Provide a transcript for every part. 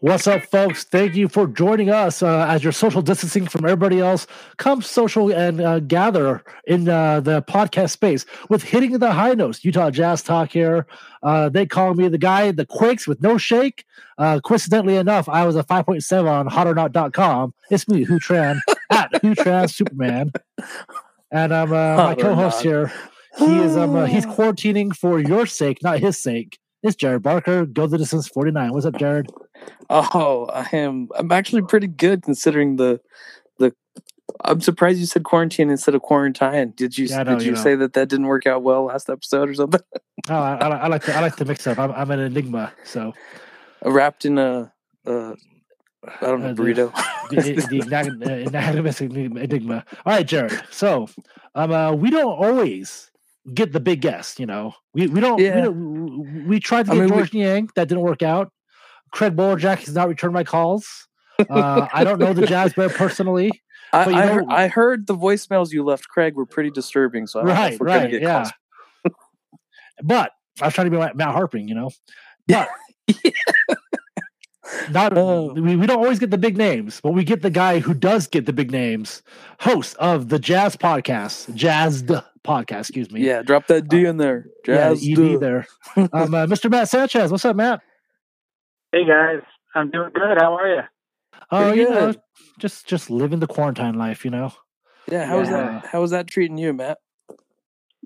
What's up, folks? Thank you for joining us uh, as you're social distancing from everybody else. Come social and uh, gather in uh, the podcast space with hitting the high notes. Utah Jazz Talk here. Uh, they call me the guy, the Quakes with no shake. Uh, coincidentally enough, I was a 5.7 on hotornot.com. It's me, Hutran, at Hutran Superman. And I'm uh, my co-host here. He is um he's quarantining for your sake, not his sake. It's Jared Barker. Go the distance 49. What's up, Jared? Oh, I am. I'm actually pretty good considering the the. I'm surprised you said quarantine instead of quarantine. Did you yeah, did you, you know. say that that didn't work out well last episode or something? oh, I, I, I, like to I like to mix up. I'm, I'm an enigma, so wrapped in a, a I don't know uh, burrito. The, the, the enigma. All right, Jared. So, um, uh, we don't always get the big guest. You know, we we don't. Yeah. We, don't, we tried to get I mean, Georges we, Niang. That didn't work out. Craig Bolerjack has not returned my calls. Uh, I don't know the Jazz Bear personally. I, I, heard, I, heard, the voicemails you left Craig were pretty disturbing. So right, right, yeah. but I was trying to be like Matt Harpring, you know. But not oh. we, we don't always get the big names, but we get the guy who does get the big names, host of the Jazz Podcast, Jazzed Podcast. Excuse me. Yeah, drop that D uh, in there. Jazz yeah, ED there. um, uh, Mr. Matt Sanchez, what's up, Matt? Hey guys, I'm doing good. How are you? Oh, you know, just just living the quarantine life, you know. Yeah, how was that? How was that treating you, Matt?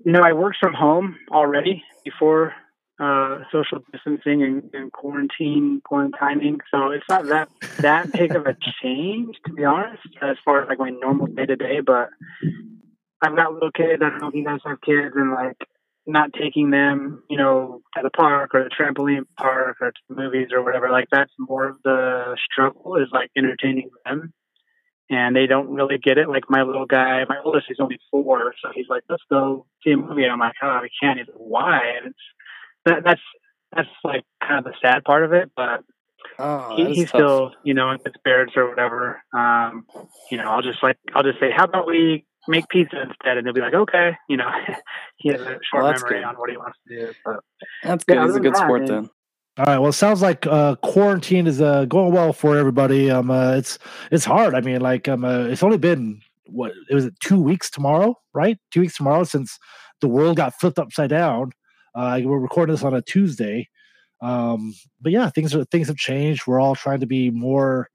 You know, I worked from home already before uh, social distancing and, and quarantine quarantining, so it's not that that big of a change, to be honest, as far as like my normal day to day. But I've got little kids. I don't know if you guys have kids, and like not taking them, you know, to the park or the trampoline park or to the movies or whatever. Like that's more of the struggle is like entertaining them. And they don't really get it. Like my little guy, my oldest, he's only four, so he's like, "Let's go see a movie." And I'm like, "Oh, we can't." He's like, "Why?" And it's that, that's that's like kind of the sad part of it, but oh, he, he's tough. still, you know, in his spirits or whatever. Um, you know, I'll just like I'll just say, "How about we make pizza instead, and they'll be like, okay, you know, he has a short well, memory good. on what he wants to do. But that's good. Yeah, He's a good that, sport man. then. All right. Well, it sounds like uh, quarantine is uh, going well for everybody. Um, uh, it's it's hard. I mean, like, um, uh, it's only been what it was two weeks tomorrow, right? Two weeks tomorrow since the world got flipped upside down. Uh, we're recording this on a Tuesday. Um, but yeah, things are things have changed. We're all trying to be more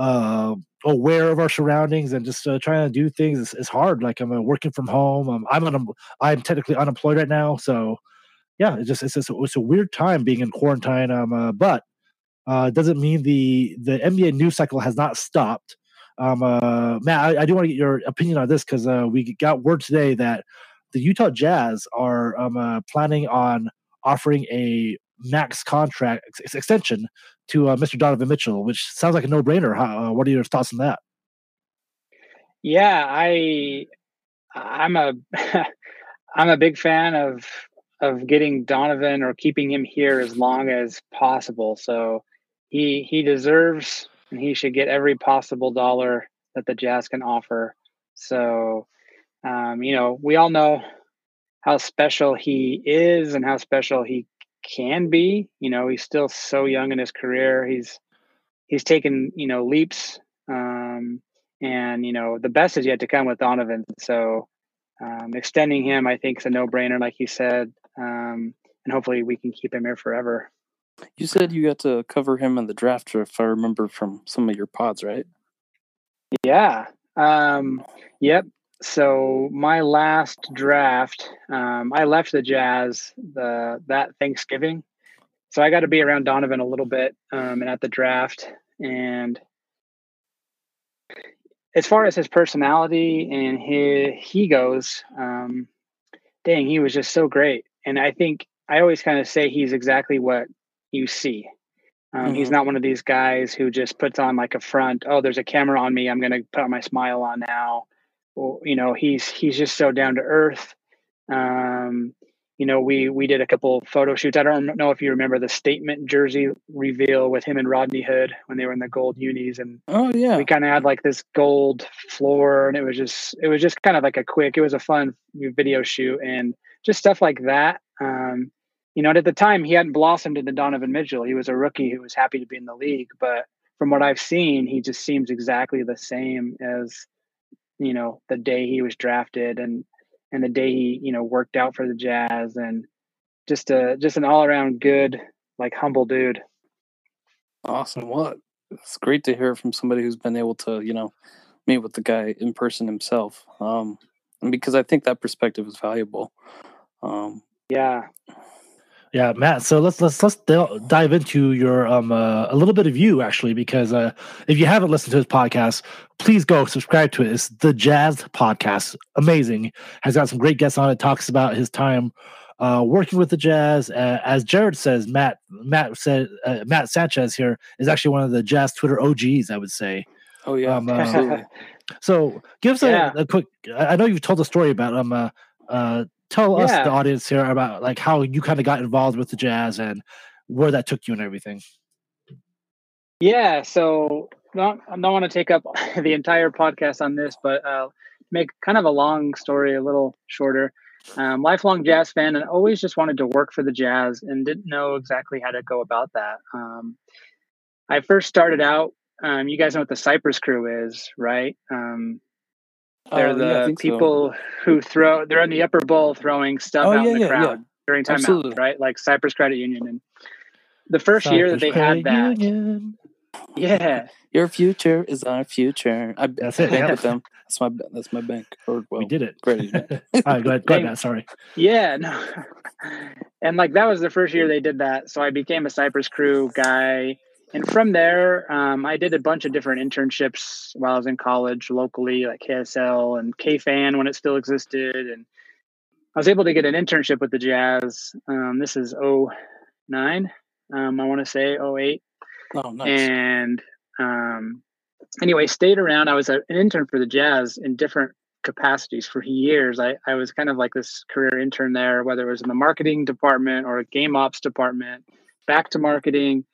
uh, aware of our surroundings and just uh, trying to do things is, is hard. Like I'm uh, working from home. Um, I'm un- I'm technically unemployed right now, so yeah, it's just it's just, it's a weird time being in quarantine. Um, uh, but uh, doesn't mean the the NBA news cycle has not stopped. Um, uh, Matt, I, I do want to get your opinion on this because uh, we got word today that the Utah Jazz are um, uh, planning on offering a max contract ex- extension to uh, Mr. Donovan Mitchell, which sounds like a no-brainer. Uh, what are your thoughts on that? Yeah, I I'm a I'm a big fan of of getting Donovan or keeping him here as long as possible. So he he deserves and he should get every possible dollar that the Jazz can offer. So um, you know, we all know how special he is and how special he can be. You know, he's still so young in his career. He's he's taken you know leaps, um, and you know the best is yet to come with Donovan. So um, extending him, I think, is a no brainer, like you said, um, and hopefully we can keep him here forever. You said you got to cover him in the draft, if I remember from some of your pods, right? Yeah. Um, yep so my last draft, um, I left the Jazz the that Thanksgiving, so I got to be around Donovan a little bit um, and at the draft. And as far as his personality and he he goes, um, dang, he was just so great. And I think I always kind of say he's exactly what you see. Um, mm-hmm. He's not one of these guys who just puts on like a front. Oh, there's a camera on me. I'm going to put my smile on now you know he's he's just so down to earth um, you know we we did a couple photo shoots i don't know if you remember the statement jersey reveal with him and rodney hood when they were in the gold unis and oh yeah we kind of had like this gold floor and it was just it was just kind of like a quick it was a fun video shoot and just stuff like that um, you know, and at the time he hadn't blossomed into Donovan Mitchell. He was a rookie who was happy to be in the league. But from what I've seen, he just seems exactly the same as, you know, the day he was drafted and and the day he, you know, worked out for the Jazz and just a just an all around good, like humble dude. Awesome. What? It's great to hear from somebody who's been able to, you know, meet with the guy in person himself. Um, because I think that perspective is valuable. Um, yeah. Yeah, Matt. So let's let's let's dive into your um uh, a little bit of you actually because uh, if you haven't listened to his podcast, please go subscribe to it. It's the Jazz Podcast. Amazing. Has got some great guests on it. Talks about his time uh, working with the Jazz. Uh, as Jared says, Matt Matt said uh, Matt Sanchez here is actually one of the Jazz Twitter OGs. I would say. Oh yeah, um, uh, so give us yeah. a, a, quick. I know you've told a story about um uh, uh tell yeah. us the audience here about like how you kind of got involved with the jazz and where that took you and everything. Yeah so not, i don't want to take up the entire podcast on this but uh, make kind of a long story a little shorter. Um, lifelong jazz fan and always just wanted to work for the jazz and didn't know exactly how to go about that. Um, i first started out um, you guys know what the cypress crew is right? Um, they're oh, the yeah, people so. who throw. They're in the upper bowl throwing stuff oh, out yeah, in the yeah, crowd during timeout, right? Like Cypress Credit Union. And the first Cypress year that they Credit had that, Union. yeah, your future is our future. I, that's it. Bank with them. That's my that's my bank. Or well, we did it. Credit. All right, go ahead. Go ahead. Sorry. Yeah, no. and like that was the first year they did that, so I became a Cypress Crew guy and from there, um, I did a bunch of different internships while I was in college locally, like KSL and KFan when it still existed. And I was able to get an internship with the Jazz. Um, this is 09, um, I want to say 08. Oh, nice. And um, anyway, stayed around. I was a, an intern for the Jazz in different capacities for years. I, I was kind of like this career intern there, whether it was in the marketing department or a game ops department, back to marketing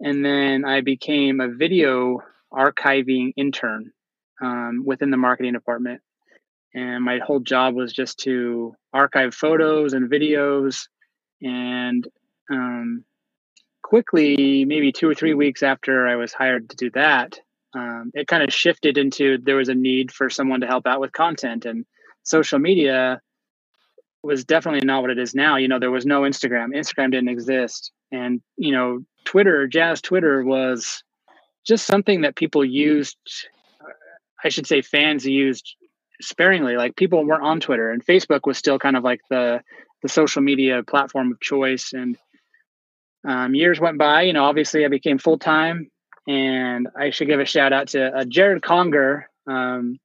and then I became a video archiving intern um, within the marketing department. And my whole job was just to archive photos and videos. And um, quickly, maybe two or three weeks after I was hired to do that, um, it kind of shifted into there was a need for someone to help out with content and social media was definitely not what it is now. You know, there was no Instagram. Instagram didn't exist. And, you know, Twitter, Jazz Twitter was just something that people used, I should say fans used sparingly. Like people weren't on Twitter and Facebook was still kind of like the, the social media platform of choice. And um, years went by, you know, obviously I became full time and I should give a shout out to uh, Jared Conger. Um,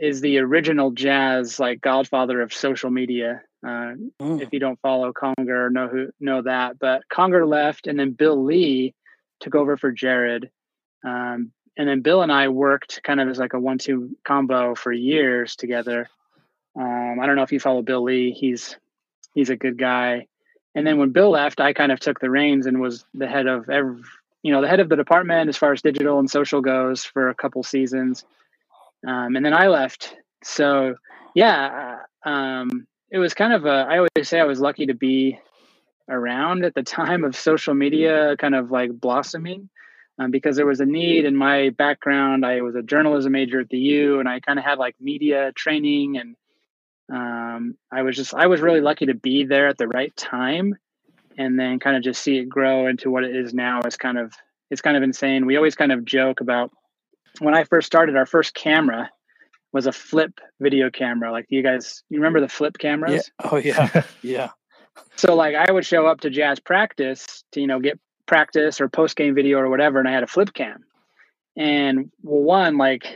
is the original jazz like godfather of social media. Uh, mm. If you don't follow Conger, know who know that. But Conger left, and then Bill Lee took over for Jared. Um, and then Bill and I worked kind of as like a one-two combo for years together. Um, I don't know if you follow Bill Lee. He's he's a good guy. And then when Bill left, I kind of took the reins and was the head of every, you know, the head of the department as far as digital and social goes for a couple seasons. Um, and then I left. So yeah, um, it was kind of a, I always say I was lucky to be around at the time of social media kind of like blossoming um, because there was a need in my background. I was a journalism major at the U and I kind of had like media training and um, I was just, I was really lucky to be there at the right time and then kind of just see it grow into what it is now is kind of, it's kind of insane. We always kind of joke about when I first started, our first camera was a flip video camera. Like you guys, you remember the flip cameras? Yeah. Oh yeah, yeah. So like I would show up to jazz practice to you know get practice or post game video or whatever, and I had a flip cam. And well, one like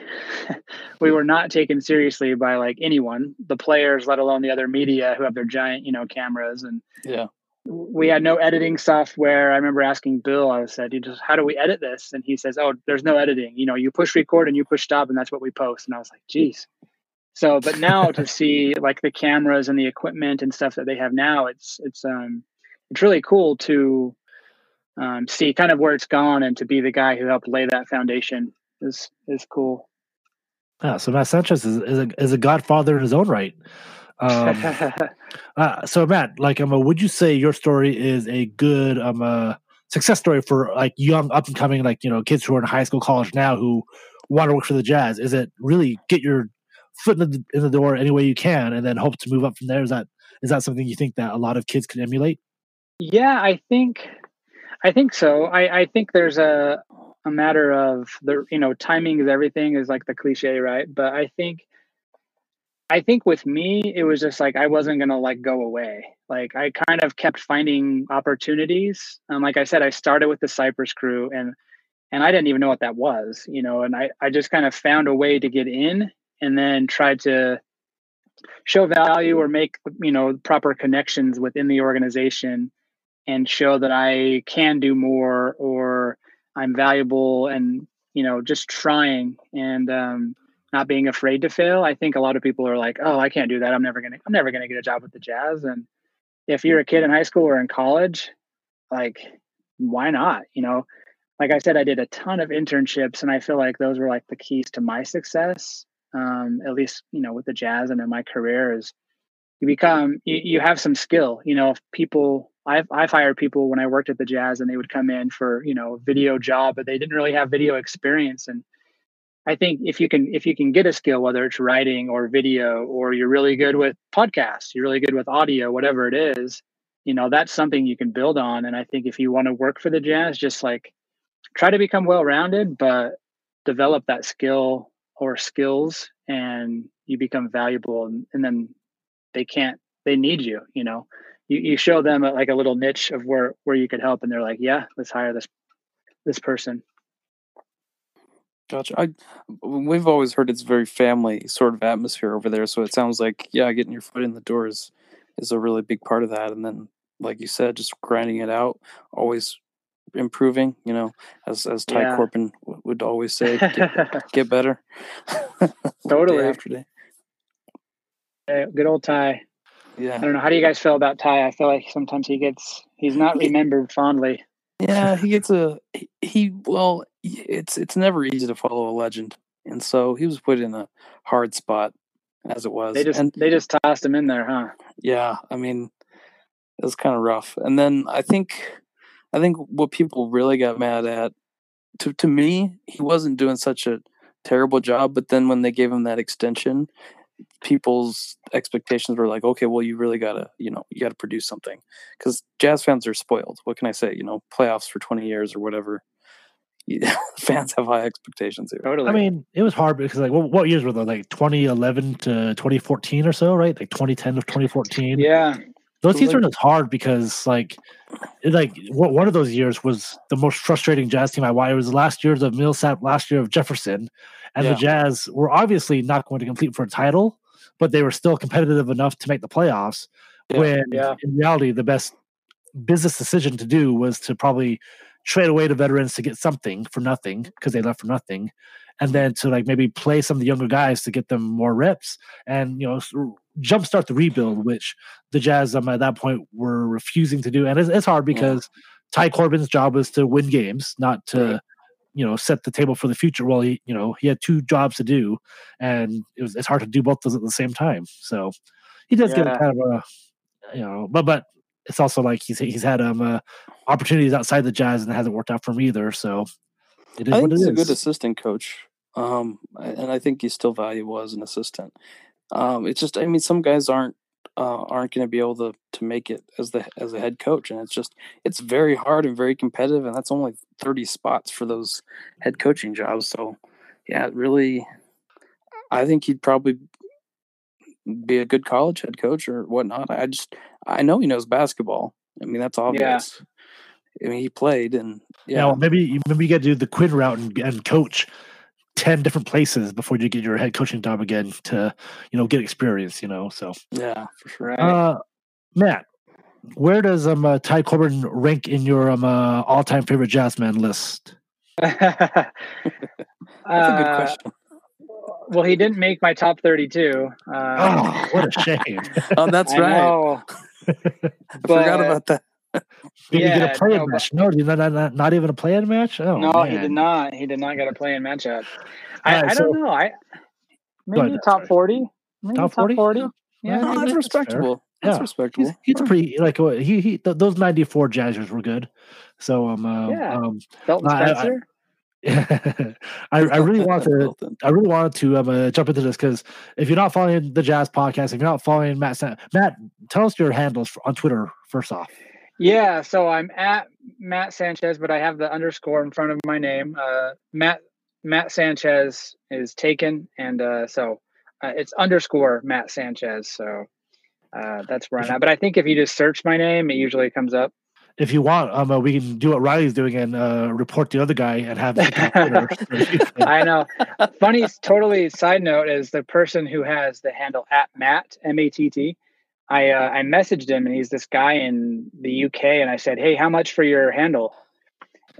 we were not taken seriously by like anyone, the players, let alone the other media who have their giant you know cameras and yeah we had no editing software. I remember asking Bill, I said, "You just how do we edit this?" And he says, "Oh, there's no editing. You know, you push record and you push stop, and that's what we post." And I was like, "Geez." So, but now to see like the cameras and the equipment and stuff that they have now, it's it's um it's really cool to um, see kind of where it's gone and to be the guy who helped lay that foundation is is cool. Yeah, so Matt Sanchez is, is a is a godfather in his own right. Um, uh, so Matt, like, um, would you say your story is a good um uh, success story for like young up and coming like you know kids who are in high school, college now who want to work for the Jazz? Is it really get your foot in the, in the door any way you can, and then hope to move up from there? Is that is that something you think that a lot of kids can emulate? Yeah, I think I think so. I, I think there's a a matter of the you know timing is everything is like the cliche, right? But I think I think with me it was just like I wasn't gonna like go away. Like I kind of kept finding opportunities. Um, like I said, I started with the Cypress Crew and and I didn't even know what that was, you know. And I I just kind of found a way to get in and then tried to show value or make you know proper connections within the organization and show that I can do more or I'm valuable and you know just trying and um, not being afraid to fail. I think a lot of people are like, "Oh, I can't do that. I'm never gonna I'm never gonna get a job with the Jazz." And if you're a kid in high school or in college, like why not? You know, like I said, I did a ton of internships, and I feel like those were like the keys to my success. Um, at least you know with the Jazz and in my career is you become you, you have some skill. You know, if people I've I've hired people when I worked at the Jazz and they would come in for, you know, video job, but they didn't really have video experience. And I think if you can if you can get a skill, whether it's writing or video, or you're really good with podcasts, you're really good with audio, whatever it is, you know, that's something you can build on. And I think if you want to work for the Jazz, just like try to become well rounded, but develop that skill or skills and you become valuable and, and then they can't they need you, you know you, you show them a, like a little niche of where where you could help and they're like yeah let's hire this this person gotcha i we've always heard it's very family sort of atmosphere over there so it sounds like yeah getting your foot in the door is is a really big part of that and then like you said just grinding it out always improving you know as as ty yeah. corbin would always say get, get better totally day after day good old ty yeah. I don't know. How do you guys feel about Ty? I feel like sometimes he gets he's not remembered fondly. Yeah, he gets a he. Well, it's it's never easy to follow a legend, and so he was put in a hard spot as it was. They just and, they just tossed him in there, huh? Yeah, I mean, it was kind of rough. And then I think I think what people really got mad at to to me, he wasn't doing such a terrible job, but then when they gave him that extension people's expectations were like, okay, well, you really gotta, you know, you gotta produce something because jazz fans are spoiled. What can I say? You know, playoffs for twenty years or whatever. fans have high expectations here. Totally. I mean, it was hard because like, what, what years were they? Like 2011 to 2014 or so, right? Like 2010 to 2014. Yeah. Those seasons was hard because like, it, like one of those years was the most frustrating Jazz team I watched. It was the last years of Millsap, last year of Jefferson, and yeah. the Jazz were obviously not going to compete for a title, but they were still competitive enough to make the playoffs. Yeah. When yeah. in reality, the best business decision to do was to probably trade away the veterans to get something for nothing because they left for nothing, and then to like maybe play some of the younger guys to get them more reps and you know jumpstart the rebuild, which the Jazz um, at that point were refusing to do. And it's, it's hard because yeah. Ty Corbin's job was to win games, not to. You know set the table for the future. Well he you know he had two jobs to do and it was it's hard to do both those at the same time. So he does yeah. get a kind of a you know but but it's also like he's he's had um uh, opportunities outside the jazz and it hasn't worked out for him either. So it is I think he's a good assistant coach um and i think he's still valuable as an assistant. Um it's just i mean some guys aren't uh, aren't going to be able to to make it as the as a head coach, and it's just it's very hard and very competitive, and that's only thirty spots for those head coaching jobs. So, yeah, really, I think he'd probably be a good college head coach or whatnot. I just I know he knows basketball. I mean, that's obvious. Yeah. I mean, he played, and yeah, well, maybe maybe you got to do the Quin route and, and coach 10 different places before you get your head coaching job again to you know get experience you know so. Yeah for sure uh matt where does um uh, ty corbin rank in your um uh, all-time favorite jazz man list? That's a good question. well he didn't make my top 32 uh, oh what a shame. Oh that's right. I, I forgot about that did yeah, he get a play-in no, match? No, did not, not, not even a play-in match. Oh, no, man. he did not. He did not get a play-in match yet. I, right, I so, don't know. I maybe top forty. Maybe top forty. Yeah, No, that's fair. respectable. That's Yeah. respectable. He's, he's pretty like he he th- those ninety four Jazzers were good. So um, uh, Yeah. um Felton I- I- Spencer. I, I really want to I really wanted to um, uh, jump into this because if you're not following the Jazz podcast, if you're not following Matt, Matt, tell us your handles for, on Twitter first off. Yeah, so I'm at Matt Sanchez, but I have the underscore in front of my name. Uh, Matt Matt Sanchez is taken, and uh, so uh, it's underscore Matt Sanchez. So uh, that's where I'm at. But I think if you just search my name, it usually comes up. If you want, um, uh, we can do what Riley's doing and uh, report the other guy and have. him on Twitter. I know. Funny, totally side note is the person who has the handle at Matt M A T T. I uh, I messaged him and he's this guy in the UK and I said, "Hey, how much for your handle?"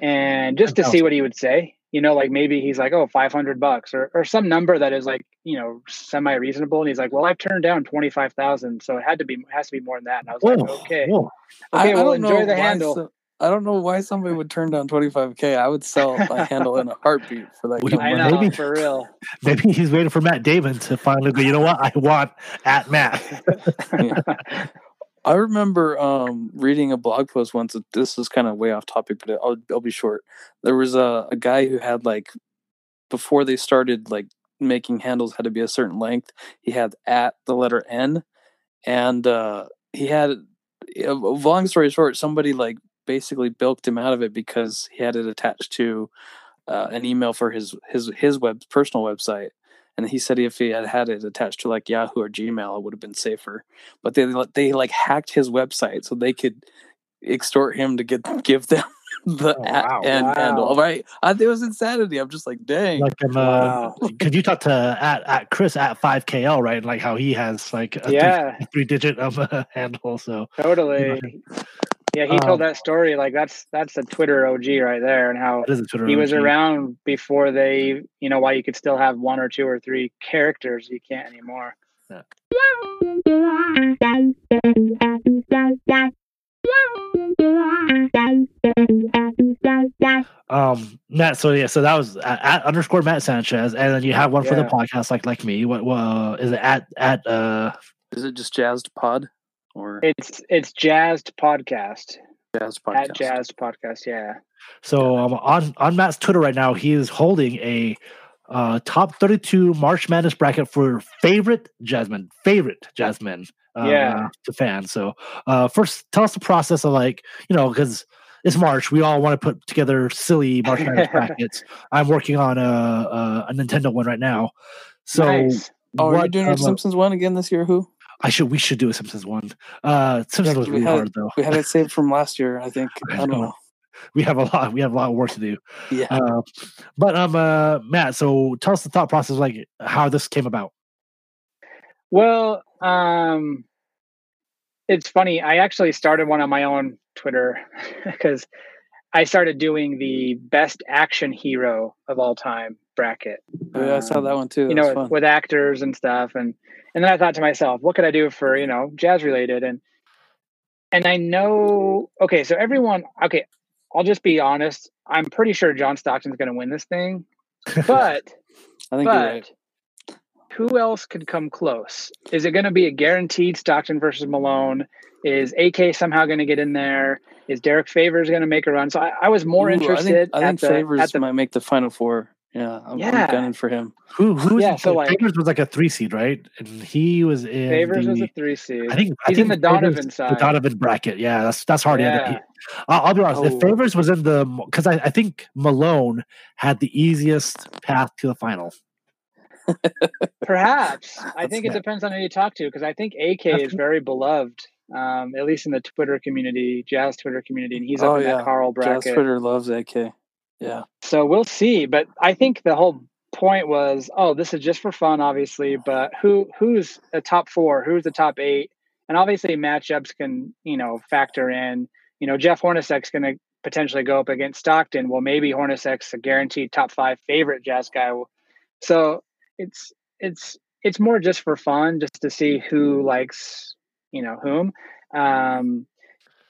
And just to see what he would say, you know, like maybe he's like, "Oh, 500 bucks," or or some number that is like, you know, semi reasonable. And he's like, "Well, I've turned down 25,000, so it had to be has to be more than that." And I was like, "Okay, whoa. Okay, I well, don't enjoy the handle." so- I don't know why somebody would turn down 25k. I would sell my handle in a heartbeat for that. Kind of I money. know Maybe- for real. Maybe he's waiting for Matt Damon to finally go. You know what? I want at Matt. I remember um, reading a blog post once. This is kind of way off topic, but I'll, I'll be short. There was a, a guy who had like before they started like making handles had to be a certain length. He had at the letter N, and uh, he had. uh, Long story short, somebody like basically bilked him out of it because he had it attached to uh, an email for his his his web personal website and he said if he had had it attached to like Yahoo or Gmail, it would have been safer. But they they like hacked his website so they could extort him to get give them the Oh, at wow. and Wow. handle. Right? I, it was insanity. I'm just like, dang. Like um, uh, Wow. because you talk to at, at Chris at five KL, right? Like how he has like a Yeah. three, three digit a handle. So Totally. Yeah, he told Um, that story like that's that's a Twitter OG right there, and how that is a Twitter. he was OG. around before they, you know, why you could still have one or two or three characters. You can't anymore. Yeah. Um, Matt. So yeah, so that was at, at underscore Matt Sanchez, and then you have one for the podcast, like like me. What, what uh, is it at at uh? Is it just Jazzed Pod or It's it's Jazzed Podcast Jazzed Podcast? at Jazzed Podcast. Yeah. So um, on on Matt's Twitter right now, he is holding a uh, top 32 March Madness bracket for favorite Jasmine, favorite Jasmine, uh, Yeah. to fans. So uh, first, tell us the process of like you know because it's March, we all want to put together silly March Madness brackets. I'm working on a, a, a Nintendo one right now. So nice. Oh, are you doing a um, Simpsons one again this year? Who? I should we should do a Simpsons one. Uh, Simpsons was we really had- hard though. We had it saved from last year, I think. I don't know. know. We have a lot. We have a lot of work to do. Yeah. Uh, but um, uh, Matt. So tell us the thought process, like how this came about. Well, um, it's funny. I actually started one on my own Twitter because I started doing the best action hero of all time bracket. Oh, yeah, I saw Um, that one too. you know, with, with actors and stuff, and and then I thought to myself, what could I do for you know jazz related and and I know okay, so everyone okay, I'll just be honest. I'm pretty sure John Stockton's going to win this thing, but I think but right. who else could come close? Is it going to be a guaranteed Stockton versus Malone? Is AK somehow going to get in there? Is Derrick Favors going to make a run? So I, I was more Ooh, interested. I think, I think the, Favors the might make the final four. Yeah, I'm, Yeah. I'm gunning for him. Who who Yeah, so, like- Favors was like a three seed, right? And he was in Favors the, was a three seed. I think I He's think in the Favors- Donovan the. Donovan bracket. Yeah, that's that's hard. Yeah. Yeah. I'll, I'll be honest. Oh. If Favors was in the because I, I think Malone had the easiest path to the final. Perhaps. I think it it. depends on who you talk to because I think AK That's is very beloved, um, at least in the Twitter community, Jazz Twitter community, and he's Oh, up in yeah. that Carl Jazz bracket. Twitter loves AK. Yeah. So we'll see. But I think the whole point was, oh, this is just for fun, obviously. But who who's the top four? Who's the top eight? And obviously matchups can you know factor in. You know, Jeff Hornacek's going to potentially go up against Stockton. Well, maybe Hornacek's a guaranteed top five favorite Jazz guy. So it's it's it's more just for fun, just to see who likes you know whom. Um,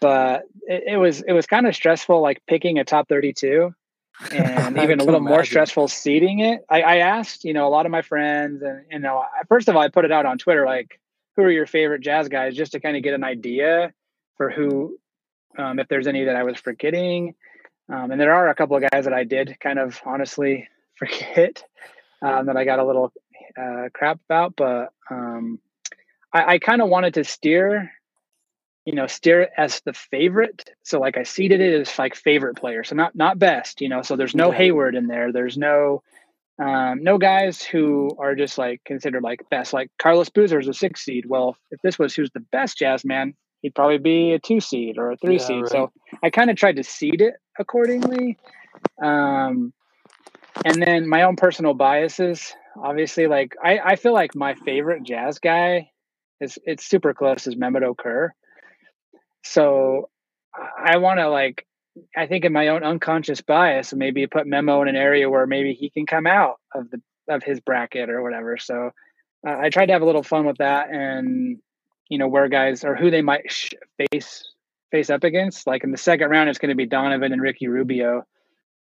but it, it was it was kind of stressful, like picking a top thirty-two and even a little more stressful seeding it. I, I asked, you know, a lot of my friends, and you know, I, first of all, I put it out on Twitter, like, who are your favorite jazz guys, just to kind of get an idea for who, um, if there's any that I was forgetting. Um, and there are a couple of guys that I did kind of honestly forget um, that I got a little uh, crap about, but um, I, I kind of wanted to steer, you know, steer it as the favorite. So like I seeded it as like favorite player, so not not best, you know. So there's no Hayward in there. There's no um, no guys who are just like considered like best. Like Carlos Boozer is a six seed. Well, if this was who's the best jazz man, he'd probably be a two seed or a three yeah, seed. Right. So I kind of tried to seed it accordingly. Um, and then my own personal biases, obviously, like I, I feel like my favorite jazz guy is it's super close as Mehmet Okur. So I want to like I think in my own unconscious bias, maybe put Memo in an area where maybe he can come out of the of his bracket or whatever. So uh, I tried to have a little fun with that, and you know where guys or who they might sh- face face up against. Like in the second round, it's going to be Donovan and Ricky Rubio,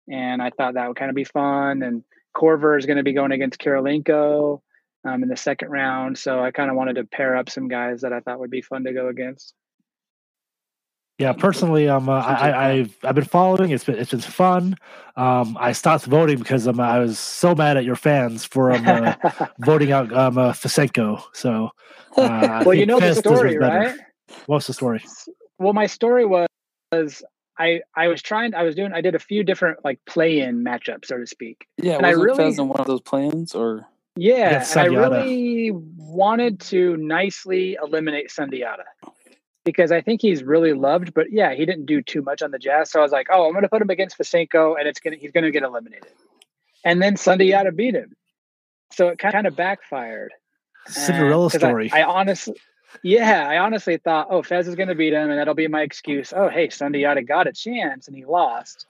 and I thought that would kind of be fun. And Korver is going to be going against Kirilenko um, in the second round, so I kind of wanted to pair up some guys that I thought would be fun to go against. Yeah, personally, um, uh, I, have I've been following. It's been it's been fun. Um, I stopped voting because um, I was so mad at your fans for um, uh, voting out um, uh, Fesenko. So, uh, well, you know Fez the story, right? What's the story? Well, my story was, was I I was trying. I was doing. I did a few different like play-in matchups, so to speak. Yeah, and I really Fez in one of those plans or. Yeah, I really wanted to nicely eliminate Sundiata because I think he's really loved. But yeah, he didn't do too much on the Jazz, so I was like, oh, I'm going to put him against Fesenko, and it's gonna he's going to get eliminated. And then Sundiata beat him, so it kind of backfired. Cinderella story. I, I, honestly, yeah, I honestly thought, oh, Fez is going to beat him, and that'll be my excuse. Oh, hey, Sundiata got a chance, and he lost,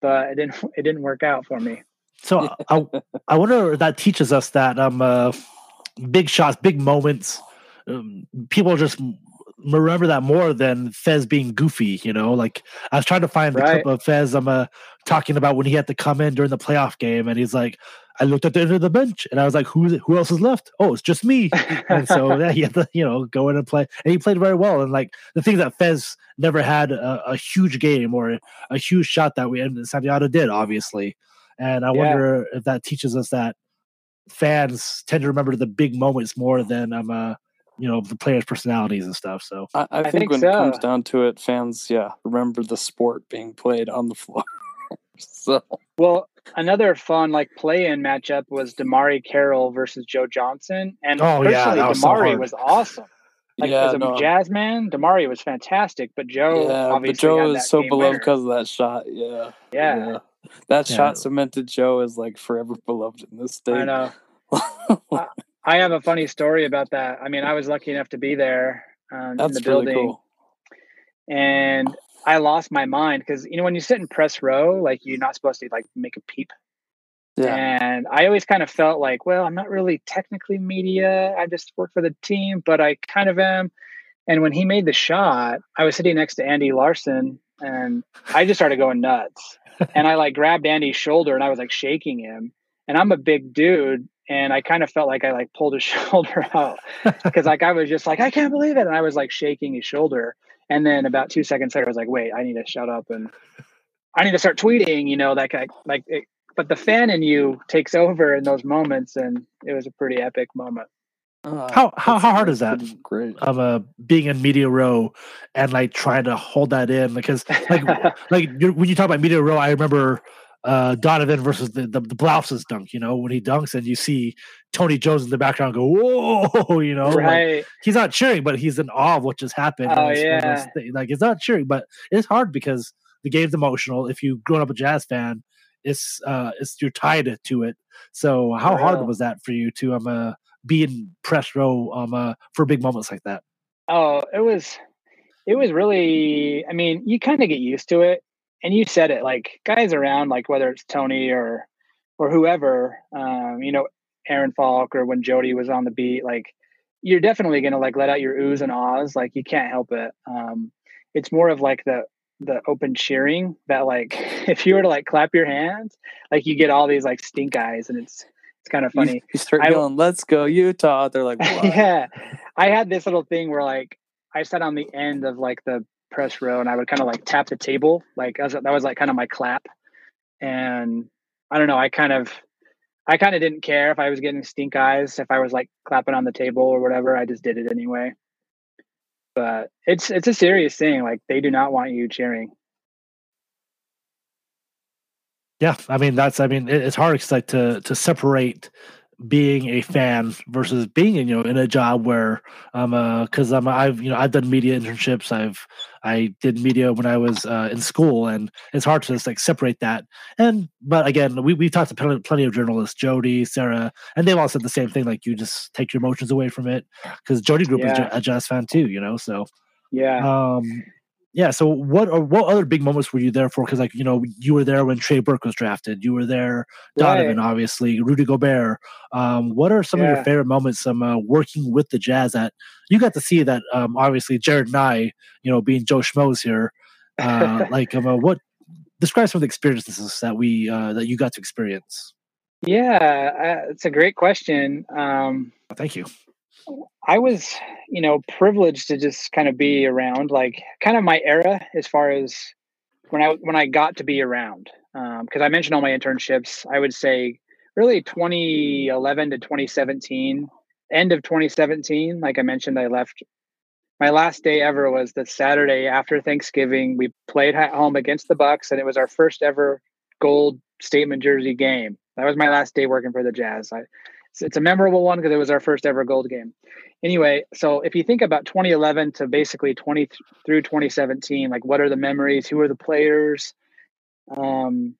but it didn't. It didn't work out for me. So I, I wonder if that teaches us that um, uh, big shots, big moments. Um, people just remember that more than Fez being goofy. You know, like I was trying to find the right. clip of Fez. I'm uh, talking about when he had to come in during the playoff game, and he's like, I looked at the end of the bench, and I was like, who who else is left? Oh, it's just me. and so yeah, he had to you know go in and play, and he played very well. And like the thing that Fez never had a, a huge game or a huge shot that we and Sundiata did, obviously. And I yeah. wonder if that teaches us that fans tend to remember the big moments more than I'm um, uh you know the players' personalities and stuff. So I, I, think, I think, when so. it comes down to it, fans, yeah, remember the sport being played on the floor. so well, another fun like play-in matchup was DeMarre Carroll versus Joe Johnson, and oh, personally, yeah, was DeMarre so was awesome. Like yeah, as a no. jazz man, DeMarre was fantastic, but Joe yeah, obviously but Joe is so beloved because of that shot. Yeah, yeah. yeah. That shot cemented Joe as like forever beloved in this state. I know. I have a funny story about that. I mean, I was lucky enough to be there um, in the building, really cool. and I lost my mind because you know when you sit in press row, like you're not supposed to like make a peep. Yeah. And I always kind of felt like, well, I'm not really technically media. I just work for the team, but I kind of am. And when he made the shot, I was sitting next to Andy Larsen, and I just started going nuts. and I like grabbed Andy's shoulder and I was like shaking him. And I'm a big dude, and I kind of felt like I like pulled his shoulder out because like I was just like I can't believe it, and I was like shaking his shoulder. And then about two seconds later, I was like, wait, I need to shut up and I need to start tweeting. You know, that like like. It, but the fan in you takes over in those moments, and it was a pretty epic moment. Uh, how how how hard is that? Great. Of uh, being in media row and like trying to hold that in because like like when you talk about media row, I remember uh, Donovan versus the, the, the Blouses dunk, you know, when he dunks and you see Tony Jones in the background go, whoa, you know, right. Like, he's not cheering, but he's in awe of what just happened. Oh, yeah. Like, it's not cheering, but it's hard because the game's emotional. If you've grown up a jazz fan, it's, uh, it's, you're tied to it. So how hard was that for you to, um, uh, be in press row, um, uh, for big moments like that? Oh, it was, it was really, I mean, you kind of get used to it and you said it like guys around like whether it's Tony or or whoever, um, you know, Aaron Falk or when Jody was on the beat, like you're definitely gonna like let out your oohs and ahs. Like you can't help it. Um, it's more of like the the open cheering that like if you were to like clap your hands, like you get all these like stink eyes and it's it's kind of funny. You, you start I- yelling, "Let's go Utah!" They're like, what? yeah, I had this little thing where like I sat on the end of like the press row and I would kind of like tap the table, like as, that was like kind of my clap, and I don't know, I kind of. I kind of didn't care if I was getting stink eyes, if I was like clapping on the table or whatever. I just did it anyway. But it's it's a serious thing. Like they do not want you cheering. Yeah, I mean that's I mean it, it's hard like to to separate being a fan versus being in you know in a job where I'm um uh because I'm I've you know I've done media internships. I've I did media when I was uh, in school and it's hard to just like separate that. And but again we we've talked to plenty, plenty of journalists Jody Sarah and they've all said the same thing like you just take your emotions away from it. Because Jody Group is a jazz fan too you know so Yeah. um yeah so what or what other big moments were you there for? Because like you know you were there when Trey Burke was drafted. You were there Donovan Right. obviously Rudy Gobert. Um what are some of your favorite moments um uh, working with the Jazz that you got to see that um obviously Jared and I you know being Joe Schmoes here uh like um, uh, what describe some of the experiences that we uh that you got to experience. Yeah, uh, it's a great question. Um, thank you I was, you know, privileged to just kind of be around, like kind of my era as far as when I when I got to be around. Um, because I mentioned all my internships, I would say really 2011 to 2017, end of 2017. Like I mentioned, I left. My last day ever was the Saturday after Thanksgiving. We played at home against the Bucks, and it was our first ever gold statement jersey game. That was my last day working for the Jazz. I, it's, it's a memorable one because it was our first ever gold game. Anyway, so if you think about 2011 to basically 20 through 2017, like what are the memories? Who are the players? Um,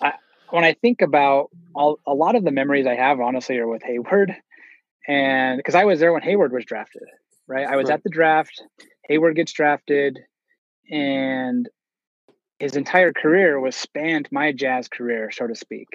I, when I think about all, a lot of the memories I have, honestly, are with Hayward, and because I was there when Hayward was drafted, right? I was Right. at the draft. Hayward gets drafted, and his entire career was spanned my jazz career, so to speak.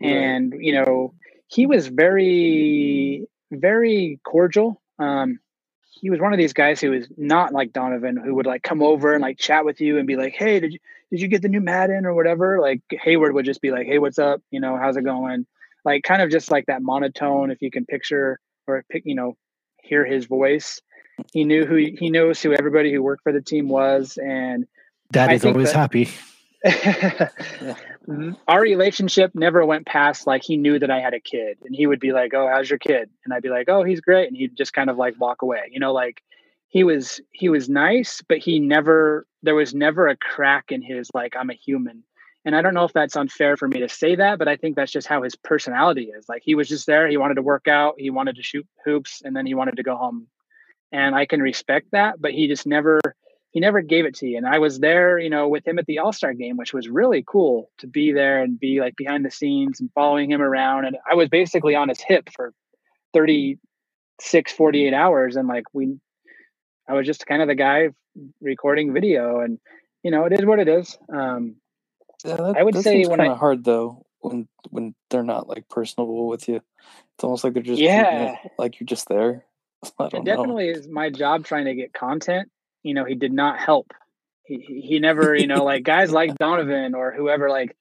Right. And you know, he was very, very cordial. Um, he was one of these guys who was not like Donovan, who would like come over and like chat with you and be like, "Hey, did you did you get the new Madden or whatever?" Like Hayward would just be like, "Hey, what's up? You know, how's it going?" Like kind of just like that monotone, if you can picture or pick, you know, hear his voice. He knew who he knows who everybody who worked for the team was, and dad I is think always that- happy Mm-hmm. our relationship never went past like he knew that I had a kid and he would be like, Oh, how's your kid? And I'd be like, Oh, he's great. And he'd just kind of like walk away. You know, like he was he was nice, but he never there was never a crack in his like I'm a human. And I don't know if that's unfair for me to say that, but I think that's just how his personality is. Like he was just there, he wanted to work out, he wanted to shoot hoops, and then he wanted to go home. And I can respect that, but he just never he never gave it to you. And I was there, you know, with him at the All Star game, which was really cool to be there and be like behind the scenes and following him around. And I was basically on his hip for 36, 48 hours. And like we, I was just kind of the guy recording video. And, you know, it is what it is. Um, Yeah, that, I would say when kind I- of hard though when when they're not like personable with you. It's almost like they're just Yeah. like you're just there. It don't know. definitely is my job trying to get content. You know, he did not help. He he never, you know, like guys like Donovan or whoever, like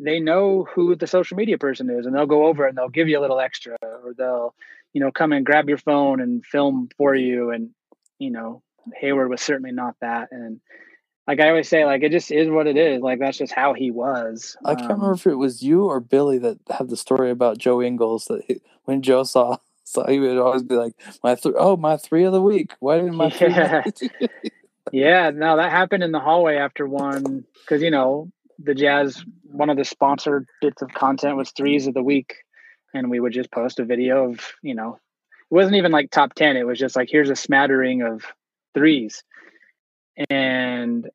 they know who the social media person is, and they'll go over and they'll give you a little extra, or they'll, you know, come and grab your phone and film for you. And you know, Hayward was certainly not that. And like I always say, like it just is what it is. Like that's just how he was. I can't Um, remember if it was you or Billy that had the story about Joe Ingles that he, when Joe saw saw he would always be like my th- oh my three of the week. Why didn't my three Yeah. Yeah, no, that happened in the hallway after one because you know the Jazz. One of the sponsored bits of content was threes of the week, and we would just post a video of you know, it wasn't even like top ten. It was just like here's a smattering of threes, and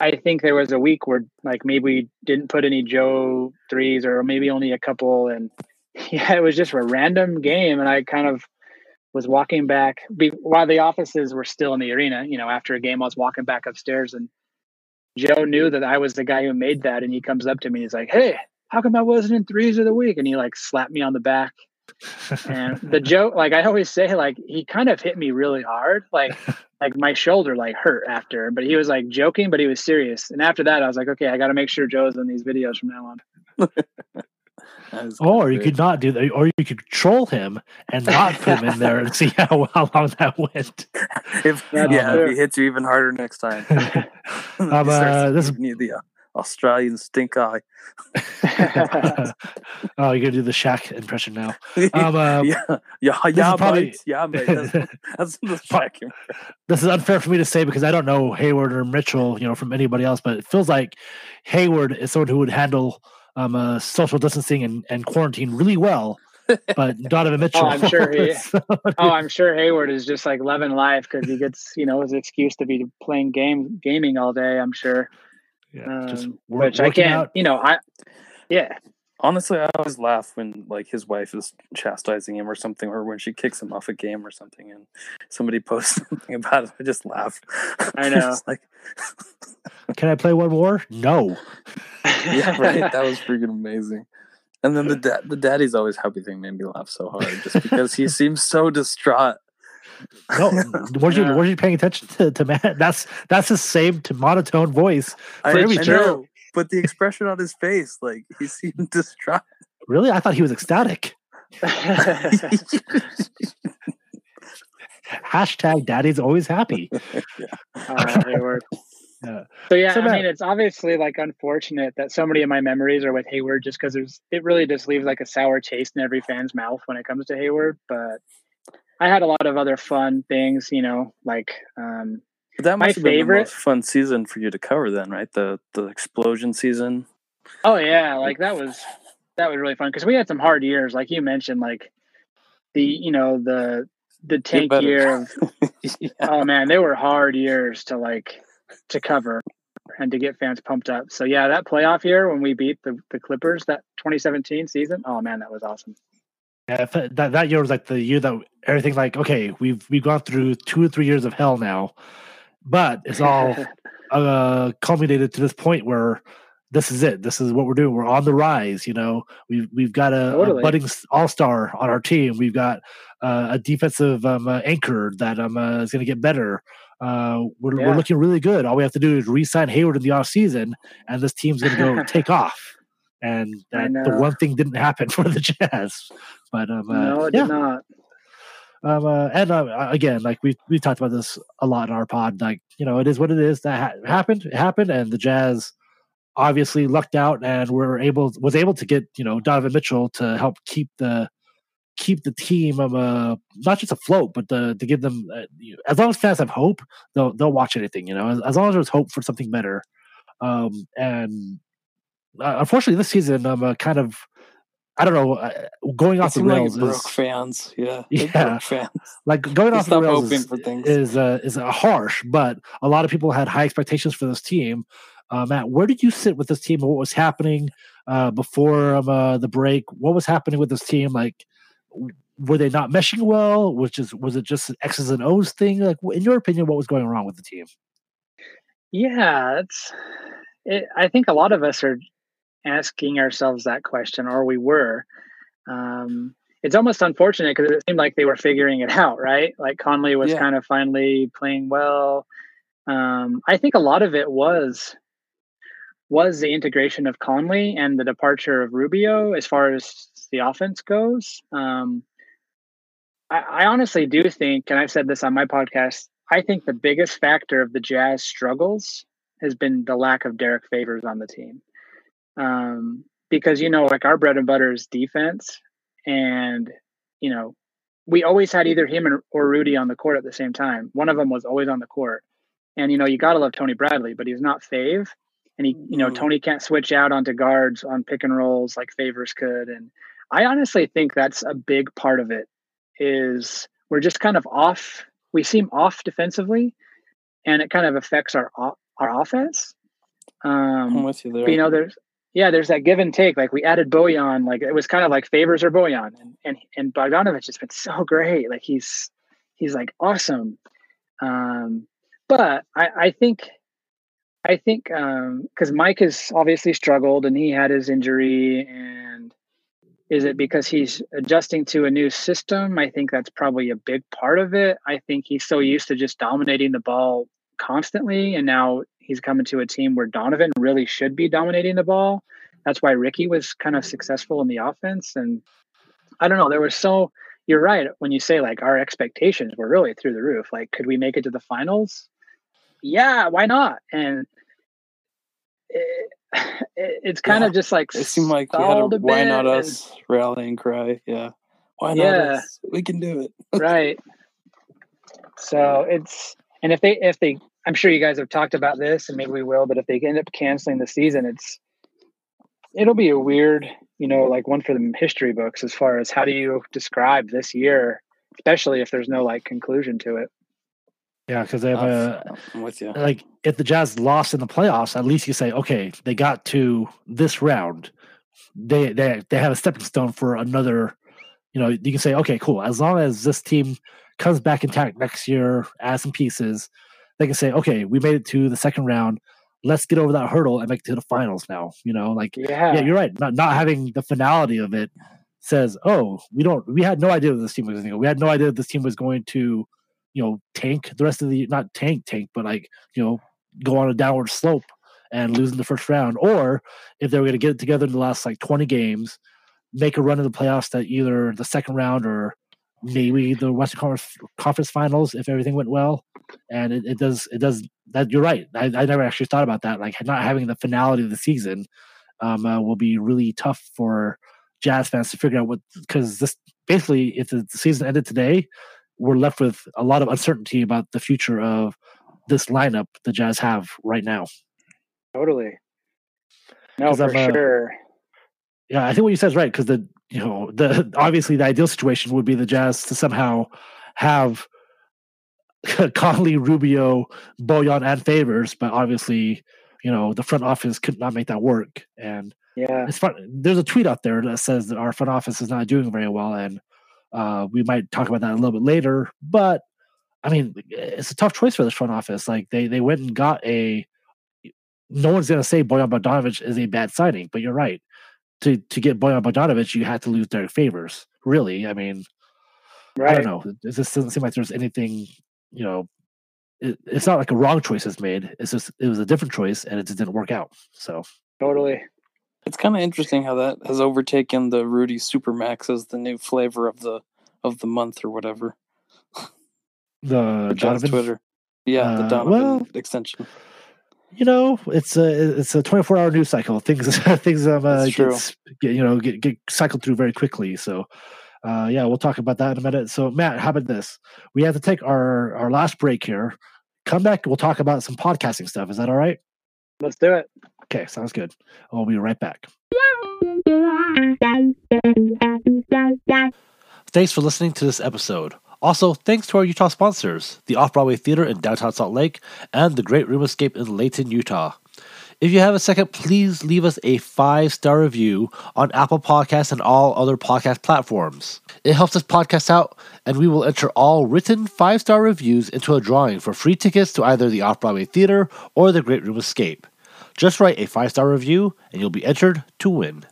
I think there was a week where like maybe we didn't put any Joe threes or maybe only a couple, and yeah, it was just a random game, and I kind of was walking back be, while the offices were still in the arena. You know, after a game, I was walking back upstairs, and Joe knew that I was the guy who made that, and he comes up to me. and He's like, "Hey, how come I wasn't in threes of the week?" And he like slapped me on the back. And the joke, like I always say, like he kind of hit me really hard, like like my shoulder like hurt after. But he was like joking, but he was serious. And after that, I was like, okay, I got to make sure Joe's in these videos from now on. Or you could not do that, or you could troll him and not put him in there and see how, how long that went. if yeah, if he hits you even harder next time. um, uh, this is the uh, Australian stink eye. oh, you're gonna do the Shaq impression now. Um, uh, yeah, yeah, yeah, probably- mate. yeah, mate. That's, that's the Shaq impression. this is unfair for me to say because I don't know Hayward or Mitchell, you know, from anybody else, but it feels like Hayward is someone who would handle um, uh, social distancing and, and quarantine really well. But Donovan Mitchell, oh, I'm sure he- is- Oh, I'm sure Hayward is just like loving life because he gets, you know, his excuse to be playing game gaming all day. I'm sure, yeah, just um, wor- which I can't, out. you know, I, yeah, Honestly, I always laugh when like his wife is chastising him or something, or when she kicks him off a game or something, and somebody posts something about it. I just laugh. I know. It's like, Can I play one more? No. yeah, right. That was freaking amazing. And then the da- the daddy's always happy thing made me laugh so hard just because he seems so distraught. No, weren't you Yeah. weren't you paying attention to, to Matt? That's that's the same to monotone voice. For I every know, but the expression on his face, like he seemed distraught. Really, I thought he was ecstatic. Hashtag Daddy's always happy. Oh, Hayward. Yeah. So yeah, So, I mean, it's obviously like unfortunate that so many of my memories are with Hayward, just because there's it really just leaves like a sour taste in every fan's mouth when it comes to Hayward. But I had a lot of other fun things, you know, like um, But that My must have been the most fun season for you to cover, then, right? The the explosion season. oh yeah, like that was that was really fun because we had some hard years, like you mentioned, like the you know the the tank year of yeah. oh man, they were hard years to like to cover and to get fans pumped up. So yeah, that playoff year when we beat the, the Clippers, that 2017 season, oh man, that was awesome. Yeah, uh, that that year was like the year that everything like okay, we've we've gone through two or three years of hell now, but it's all uh culminated to this point where this is it. This is what we're doing. We're on the rise. You know, we've we've got a, Totally. a budding all star on our team. We've got uh, a defensive um, uh, anchor that um, uh, is going to get better. Uh, we're, Yeah. we're looking really good. All we have to do is re-sign Hayward in the off season, and this team's going to go take off. And that, the one thing didn't happen for the Jazz. But um, uh, no, it yeah, did not. Um, uh, and uh, again, like we we talked about this a lot in our pod. Like you know, it is what it is. That ha- happened. It happened, and the Jazz obviously lucked out and were able was able to get you know Donovan Mitchell to help keep the keep the team of uh, not just afloat, but to, to give them uh, as long as fans have hope, they'll they'll watch anything. You know, as, as long as there's hope for something better. Um, and uh, unfortunately, this season, I'm uh, kind of I don't know uh, going off the seemed like rails broke is fans. Yeah. Yeah. broke fans. like going They off the stopped rails is, for things. is uh, is uh, harsh, but a lot of people had high expectations for this team. Uh, Matt, where did you sit with this team? What was happening uh, before um, uh, the break? What was happening with this team? Like, were they not meshing well? Which is was it just an X's and O's thing? Like, in your opinion, what was going wrong with the team? Yeah, it's. It, I think a lot of us are asking ourselves that question, or we were. Um, it's almost unfortunate because it seemed like they were figuring it out, right? Like Conley was Yeah. kind of finally playing well. Um, I think a lot of it was was the integration of Conley and the departure of Rubio as far as the offense goes. Um, I, I honestly do think, and I've said this on my podcast, I think the biggest factor of the Jazz struggles has been the lack of Derrick Favors on the team. Um, because, you know, like our bread and butter is defense. And, you know, we always had either him and, or Rudy on the court at the same time. One of them was always on the court. And, you know, you got to love Tony Bradley, but he's not Fave. And he, you know, Mhm. Tony can't switch out onto guards on pick and rolls like Favors could. And I honestly think that's a big part of it is we're just kind of off. We seem off defensively, and it kind of affects our our offense. I'm Um, with you there. but, you know, there's yeah, there's that give and take. Like we added Bojan, like it was kind of like favors or Bojan, and and and Bogdanovic has been so great. Like he's he's like awesome. Um, but I I think I think because Mike has obviously struggled and he had his injury and is it because he's adjusting to a new system? I think that's probably a big part of it. I think he's so used to just dominating the ball constantly, and now he's coming to a team where Donovan really should be dominating the ball. that's why Ricky was kind of successful in the offense. And I don't know, there was so you're right when you say like our expectations were really through the roof. Like, could we make it to the finals? Yeah, why not? And it, it, it's kind Yeah. of just like It seemed like we had a stalled why not and- us rallying cry. Yeah. Why not Yeah. us? We can do it. right so it's and if they if they i'm sure you guys have talked about this and maybe we will but if they end up canceling the season it's it'll be a weird you know like one for the history books as far as how do you describe this year especially if there's no like conclusion to it Yeah, because they have a I'm with you. like if the Jazz lost in the playoffs, at least you say, okay, they got to this round. They they they have a stepping stone for another. You know, you can say, okay, cool. As long as this team comes back intact next year, adds some pieces, they can say, okay, we made it to the second round. Let's get over that hurdle and make it to the finals now. You know, like yeah yeah, you're right. Not not having the finality of it says, oh, we don't. We had no idea that this team was going to go. We had no idea that this team was going to, you know, tank the rest of the not tank tank, but like you know, go on a downward slope and lose in the first round, or if they were going to get it together in the last like 20 games, make a run in the playoffs that either the second round or maybe the Western Conference, Conference Finals if everything went well. And it, it does it does that. You're right. I, I never actually thought about that. Like not having the finality of the season um, uh, will be really tough for Jazz fans to figure out what because this basically if the season ended today, we're left with a lot of uncertainty about the future of this lineup the Jazz have right now. totally no for uh, sure Yeah, I think what you said is right because the you know the obviously the ideal situation would be the Jazz to somehow have Conley, Rubio, Bojan, and Favors, but obviously you know the front office could not make that work. And yeah it's fun. There's a tweet out there that says that our front office is not doing very well, and uh, we might talk about that a little bit later. But I mean, it's a tough choice for this front office. Like they they went and got a. No one's going to say Bojan Bogdanovic is a bad signing, but you're right. To to get Bojan Bogdanovic, you had to lose Derrick Favors. Really, I mean, right I don't know. It just doesn't seem like there's anything. You know, it, it's not like a wrong choice is made. It's just it was a different choice, and it just didn't work out. So totally It's kind of interesting how that has overtaken the Rudy Supermax as the new flavor of the of the month or whatever. the for Jazz Donovan Twitter. Yeah, the Uh, Donovan well- extension. You know, it's a it's a twenty four hour news cycle. Things things um uh, That's gets, get, you know get, get cycled through very quickly. So, uh, yeah, we'll talk about that in a minute. So, Matt, how about this? We have to take our our last break here. Come back. We'll talk about some podcasting stuff. Is that all right? let's do it Okay, sounds good. We'll be right back. Thanks for listening to this episode. Also, thanks to our Utah sponsors, the Off Broadway Theater in downtown Salt Lake and the Great Room Escape in Layton, Utah. If you have a second, please leave us a five star review on Apple Podcasts and all other podcast platforms. It helps us podcast out, and we will enter all written five star reviews into a drawing for free tickets to either the Off Broadway Theater or the Great Room Escape. Just write a five star review, and you'll be entered to win.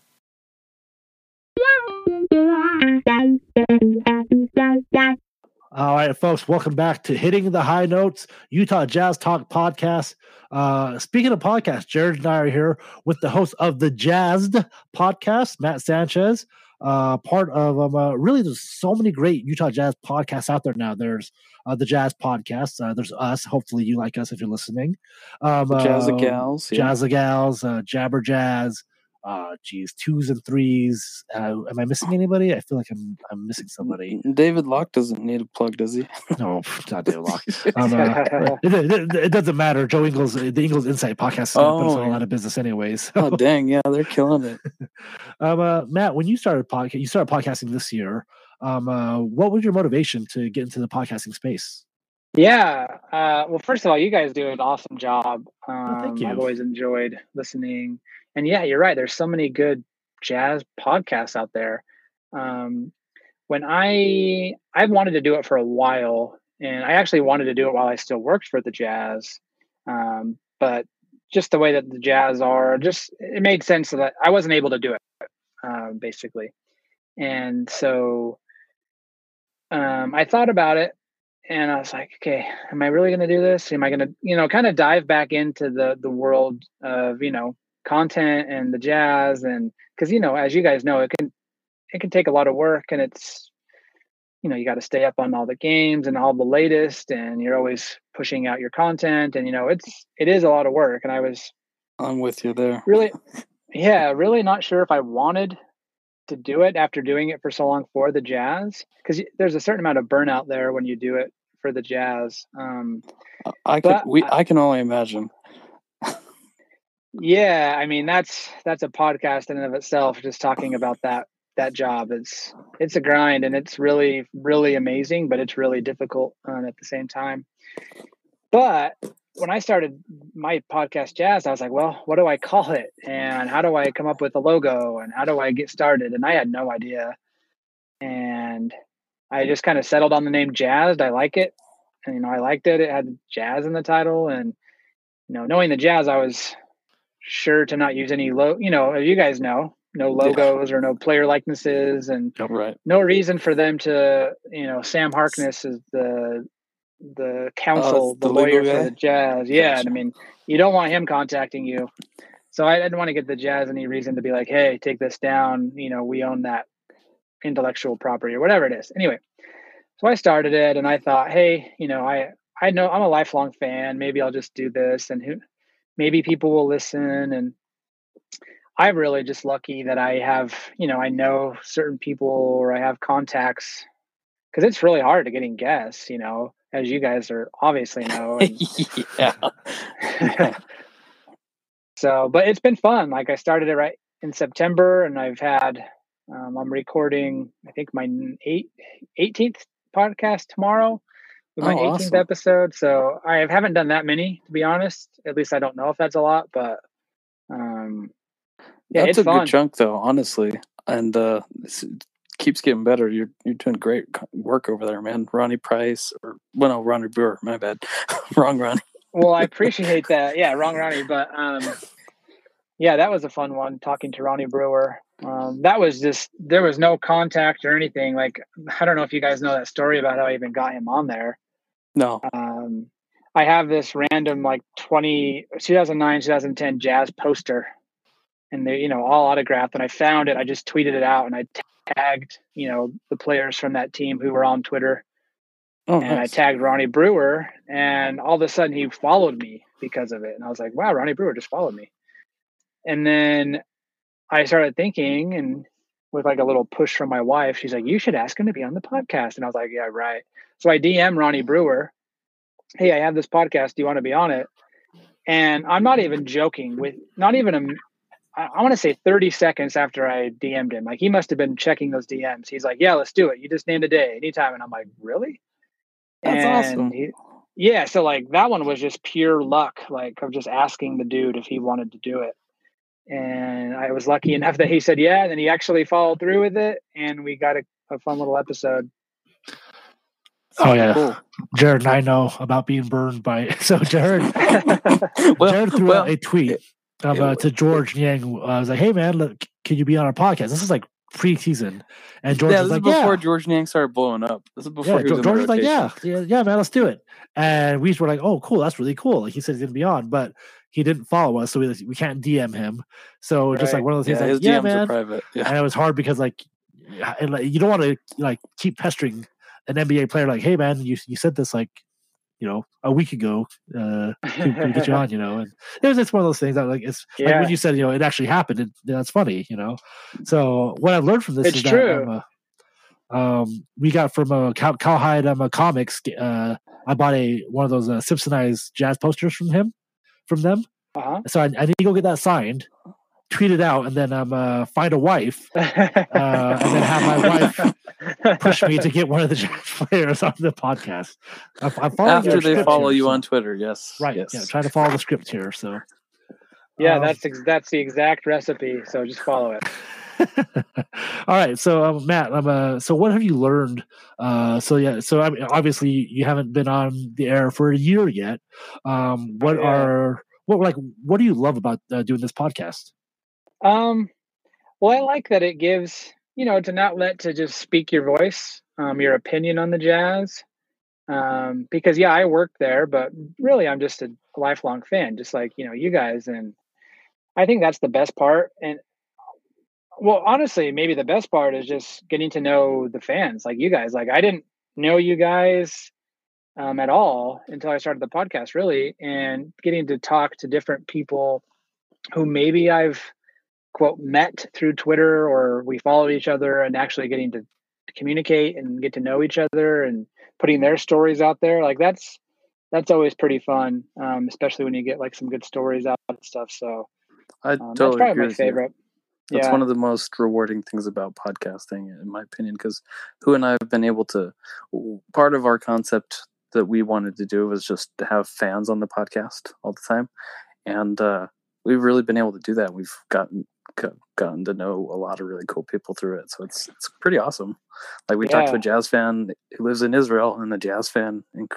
All right, folks, welcome back to Hitting the High Notes, Utah Jazz Talk podcast. Uh, speaking of podcasts, Jared and I are here with the host of the Jazzed podcast, Matt Sanchez. Uh, part of um, uh, really, there's so many great Utah Jazz podcasts out there now. There's uh, the Jazz podcast. Uh, there's us. Hopefully, you like us if you're listening. Um, The Jazz uh, Gals. Yeah. Jazz the Gals, uh, Jabber Jazz, uh, geez, twos and threes. Uh, am I missing anybody? I feel like I'm I'm missing somebody. David Locke doesn't need a plug, does he? No, not David Locke. Um, uh, it, it- it doesn't matter. Joe Ingles, the Ingles Insight podcast is going to put Oh, on a lot of business anyways. oh dang, yeah, they're killing it. um, uh, Matt, when you started podcast, you started podcasting this year. Um, uh, what was your motivation to get into the podcasting space? Yeah. Uh, well, first of all, you guys do an awesome job. Um, thank I've always enjoyed listening. And yeah, you're right. There's so many good jazz podcasts out there. Um, when I I've wanted to do it for a while, and I actually wanted to do it while I still worked for the Jazz, um, but just the way that the Jazz are, just it made sense that I wasn't able to do it, uh, basically. And so um, I thought about it and I was like, okay, am I really going to do this? Am I going to, you know, kind of dive back into the the world of, you know, content and the jazz and because you know as you guys know it can it can take a lot of work and it's you know you got to stay up on all the games and all the latest and you're always pushing out your content and you know it's it is a lot of work and i was i'm with you there. really yeah really not sure if i wanted to do it after doing it for so long for the jazz because there's a certain amount of burnout there when you do it for the jazz um i could we i can only imagine yeah i mean that's that's a podcast in and of itself just talking about that that job. It's it's a grind and it's really really amazing but it's really difficult um, at the same time. But when i started my podcast jazz i was like well what do i call it? And how do i come up with a logo? And how do i get started? And i had no idea. And i just kind of settled on the name jazzed i like it. And you know i liked it. It had jazz in the title. And you know knowing the jazz i was sure to not use any low you know you guys know no logos yeah. or no player likenesses and right. no reason for them to you know sam harkness is the the counsel oh, the, the lawyer for the jazz. Yeah and i mean you don't want him contacting you. So i didn't want to get the jazz any reason to be like hey take this down. You know we own that intellectual property or whatever it is. Anyway so i started it and i thought hey you know i i know i'm a lifelong fan. Maybe i'll just do this and who maybe people will listen and I'm really just lucky that I have, you know, I know certain people or I have contacts because it's really hard to getting guests, you know, as you guys are obviously know. And, yeah. so, but it's been fun. Like I started it right in September and I've had, um, I'm recording, I think my eight, 18th podcast tomorrow with my oh, 18th awesome. episode. So I haven't done that many, to be honest. At least I don't know if that's a lot, but um, yeah, That's a fun. good chunk, though, honestly, and uh, it keeps getting better. You're you're doing great work over there, man. Ronnie Price, or well, no, Ronnie Brewer. My bad, wrong Ronnie. well, I appreciate that. Yeah, wrong Ronnie, but um, yeah, that was a fun one talking to Ronnie Brewer. Um, that was just there was no contact or anything. Like I don't know if you guys know that story about how I even got him on there. No. Um, I have this random like 20, 2009, 2010 jazz poster. And they you know all autographed and i found it. I just tweeted it out and i tagged you know the players from that team who were on twitter. Oh, and nice. i tagged ronnie brewer and all of a sudden he followed me because of it. And i was like wow ronnie brewer just followed me. And then i started thinking and with like a little push from my wife she's like you should ask him to be on the podcast and i was like yeah right so i dm ronnie mm. brewer hey i have this podcast do you want to be on it and i'm not even joking with not even a I, I want to say 30 seconds after I DM'd him. Like he must have been checking those DMs. He's like, "Yeah, let's do it. You just named a day, anytime." And I'm like, "Really?" That's and awesome. He, yeah, so like that one was just pure luck, like of just asking the dude if he wanted to do it. And I was lucky enough that he said yeah, and then he actually followed through with it, and we got a, a fun little episode. Oh yeah, cool. Jared and I know about being burned by. So Jared, well, Jared threw well, out a tweet of, uh, to George Niang. Uh, I was like, "Hey man, look, can you be on our podcast?" This is like pre-season, and George yeah, was like, before yeah. George Niang started blowing up. This is before yeah, George, George was like, "Yeah, yeah, yeah, man, let's do it." And we were like, "Oh, cool, that's really cool." Like he said, he's gonna be on, but he didn't follow us, so we we can't DM him. So right. just like one of those things, yeah, like, yeah, man. private. Yeah. And it was hard because like, and, like you don't want to like keep pestering an NBA player like, "Hey, man, you you said this like you know, a week ago uh, to, get you on, you know. And it was it's one of those things that like it's yeah. like when you said, you know, it actually happened. And that's funny, you know. So what I've learned from this it's is true. that um, uh, um, we got from a uh, Cal- Cowhide um, comics. Uh, I bought a one of those uh, Simpsonized jazz posters from him, from them. Uh-huh. So I, I need to go get that signed tweet it out and then um uh, find a wife uh, and then have my wife push me to get one of the players on the podcast. I, I'm After they follow here, you so. on Twitter, yes, right. Yes. Yeah, try to follow the script here. So, yeah, um, that's ex- that's the exact recipe. So just follow it. All right, so um, Matt, I'm uh, so what have you learned? Uh, so yeah, so I mean, obviously you haven't been on the air for a year yet. Um, what yeah. are what like what do you love about uh, doing this podcast? Um, well, I like that it gives you know to not let to just speak your voice, um, your opinion on the jazz. Um, because yeah, I work there, but really I'm just a lifelong fan, just like you know you guys, and I think that's the best part. And well, honestly, maybe the best part is just getting to know the fans, like you guys. Like I didn't know you guys um, at all until I started the podcast, really, and getting to talk to different people who maybe I've quote met through Twitter or we followed each other and actually getting to communicate and get to know each other and putting their stories out there. Like that's that's always pretty fun, um, especially when you get like some good stories out and stuff. So I um, totally that's probably agree my favorite. That's yeah. one of the most rewarding things about podcasting, in my opinion, because who and I have been able to. Part of our concept that we wanted to do was just to have fans on the podcast all the time, and uh, we've really been able to do that. We've gotten got- gotten to know a lot of really cool people through it, so it's it's pretty awesome. Like we talked to a jazz fan who lives in Israel, and a jazz fan in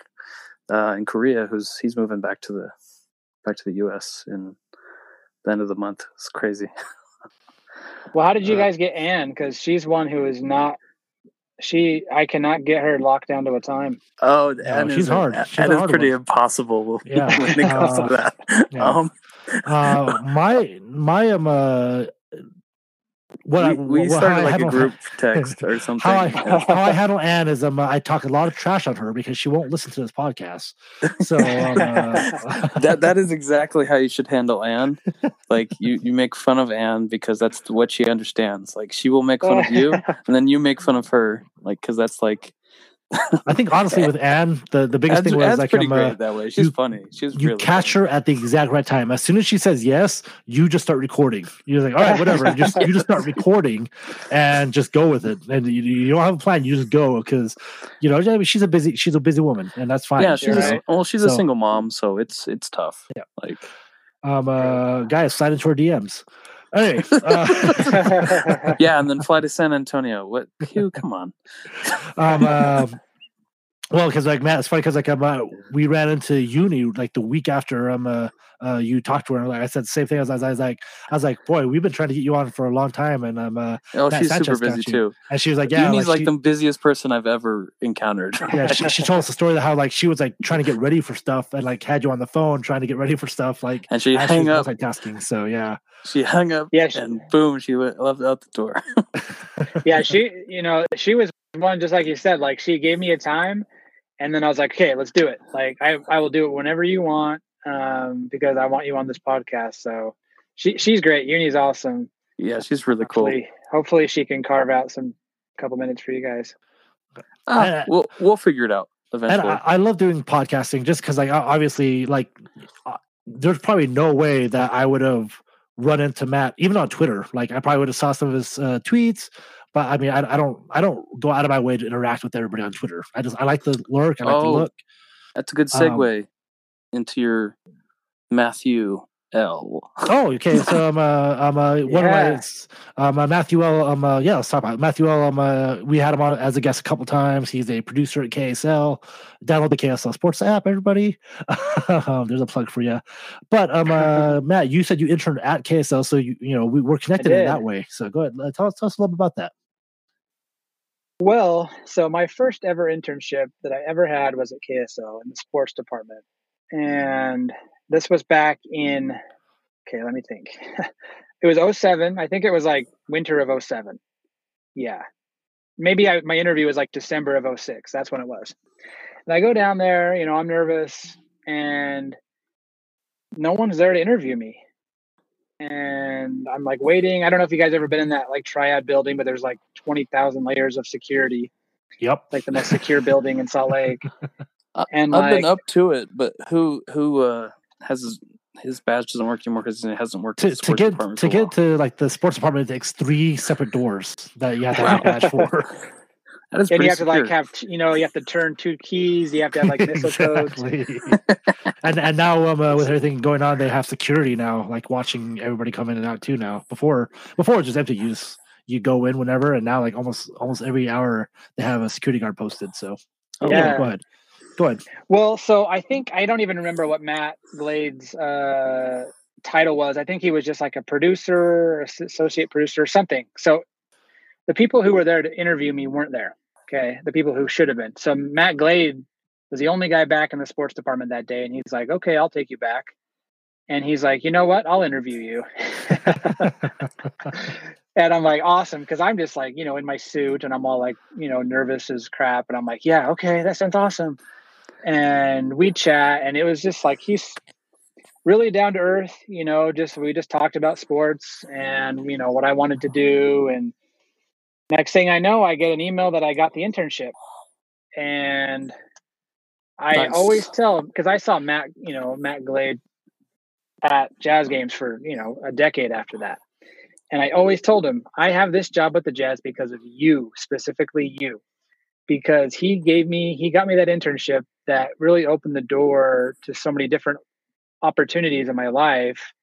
uh, in Korea who's he's moving back to the back to the U.S. in the end of the month. It's crazy. Well, how did you Uh, guys get Anne? Because she's one who is not. She, I cannot get her locked down to a time. Oh, Yeah, and she's is, hard. and She's a is hard pretty one. impossible Yeah. when it comes Uh, to that. yeah. Um, uh, my my um uh, what I, we, we what- started I like a group text or something. How I how I handle Anne is um I talk a lot of trash on her because she won't listen to this podcast. So um, uh, that that is exactly how you should handle Anne. Like you, you make fun of Anne because that's what she understands. Like she will make fun of you, and then you make fun of her. Like because that's like I think honestly with Anne the the biggest Anne's, thing was Anne's like pretty um, great uh, that way. She's you- funny. She's you really catch funny. her at the exact right time. As soon as she says yes, you just start recording. You're like, all right, whatever. You just you just start recording and just go with it. And you, you don't have a plan. You just go because you know she's a busy she's a busy woman, and that's fine. Yeah, she's Right. a, well, she's a single mom, so it's it's tough. Yeah. like um uh guys slide into her DMs. Anyway, uh, yeah, and then fly to San Antonio. What? Hugh, come on. um, uh, well, because like Matt, it's funny because like um, uh, we ran into uni like the week after um uh, you talked to her. Like I said, the same thing as I was, I was like, I was like, boy, we've been trying to get you on for a long time, and um uh, Oh, Matt she's Sanchez super busy too. and she was like, yeah, Uni's like, like, she, the busiest person I've ever encountered. yeah, she, she told us the story of how like she was like trying to get ready for stuff and like had you on the phone trying to get ready for stuff like And she hung was up. multitasking. So yeah, She hung up. Yeah, she- and boom, she went left out the door. yeah, she, you know, she was one just like you said. Like she gave me a time, and then I was like, okay, let's do it. Like I, I will do it whenever you want, um, because I want you on this podcast. So she, she's great. Uni's awesome. yeah, she's really cool. Hopefully, hopefully she can carve out some couple minutes for you guys. Ah, Uh, we'll we'll figure it out and eventually. I, I love doing podcasting just because like obviously like uh, there's probably no way that I would have run into Matt even on Twitter. Like I probably would have saw some of his uh, tweets, but I mean I, I don't I don't go out of my way to interact with everybody on Twitter. I just I like the lurk. I like the Oh. look. That's a good um, segue into your Matthew L. Oh, okay. So um, uh, um, uh, one of my Yeah. it's, um, uh, Matthew L. Um, uh, yeah, let's talk about it. Matthew L. Um, uh, we had him on as a guest a couple times. He's a producer at KSL. Download the KSL Sports app, everybody. um, there's a plug for you. But um, uh, Matt, you said you interned at KSL, so you you know we were connected in that way. So go ahead, uh, tell us tell us a little bit about that. Well, so my first ever internship that I ever had was at KSL in the sports department. And this was back in, okay, let me think. it was 07. I think it was like winter of 07. Yeah. Maybe I, my interview was like December of 06. That's when it was. And I go down there, you know, I'm nervous and no one's there to interview me. And I'm like waiting. I don't know if you guys ever been in that like triad building, but there's like 20,000 layers of security Yep. like the most secure building in Salt Lake. I- And I've like, been up to it, but who who uh has his his badge doesn't work anymore because it hasn't worked To, the to get department to for a while. get to like the sports department, it takes three separate doors that you have to have a badge for. That is and you have to like have, you know, you have to turn two keys. You have to have like missile codes. exactly. and and now um, uh, with everything going on, they have security now, like watching everybody come in and out too. Now before before it was just empty use. You go in whenever, and now like almost almost every hour they have a security guard posted. So oh, Yeah. go ahead, go ahead. Well, so I think I don't even remember what Matt Glade's uh, title was. I think he was just like a producer, associate producer, or something. So the people who were there to interview me weren't there. Okay, the people who should have been. So Matt Glade was the only guy back in the sports department that day, and he's like, "Okay, I'll take you back." and he's like, you know what? I'll interview you. and I'm like, awesome, because I'm just like, you know, in my suit and I'm all like, you know, nervous as crap. And I'm like, yeah, okay, that sounds awesome. And we chat, and it was just like he's really down to earth, you know, just we just talked about sports and you know what I wanted to do. And next thing I know, I get an email that I got the internship. And I nice. always tell because I saw Matt, you know, Matt Glade at jazz games for, you know, a decade after that. And I always told him, I have this job at the Jazz because of you, specifically you, because he gave me, he got me that internship that really opened the door to so many different opportunities in my life,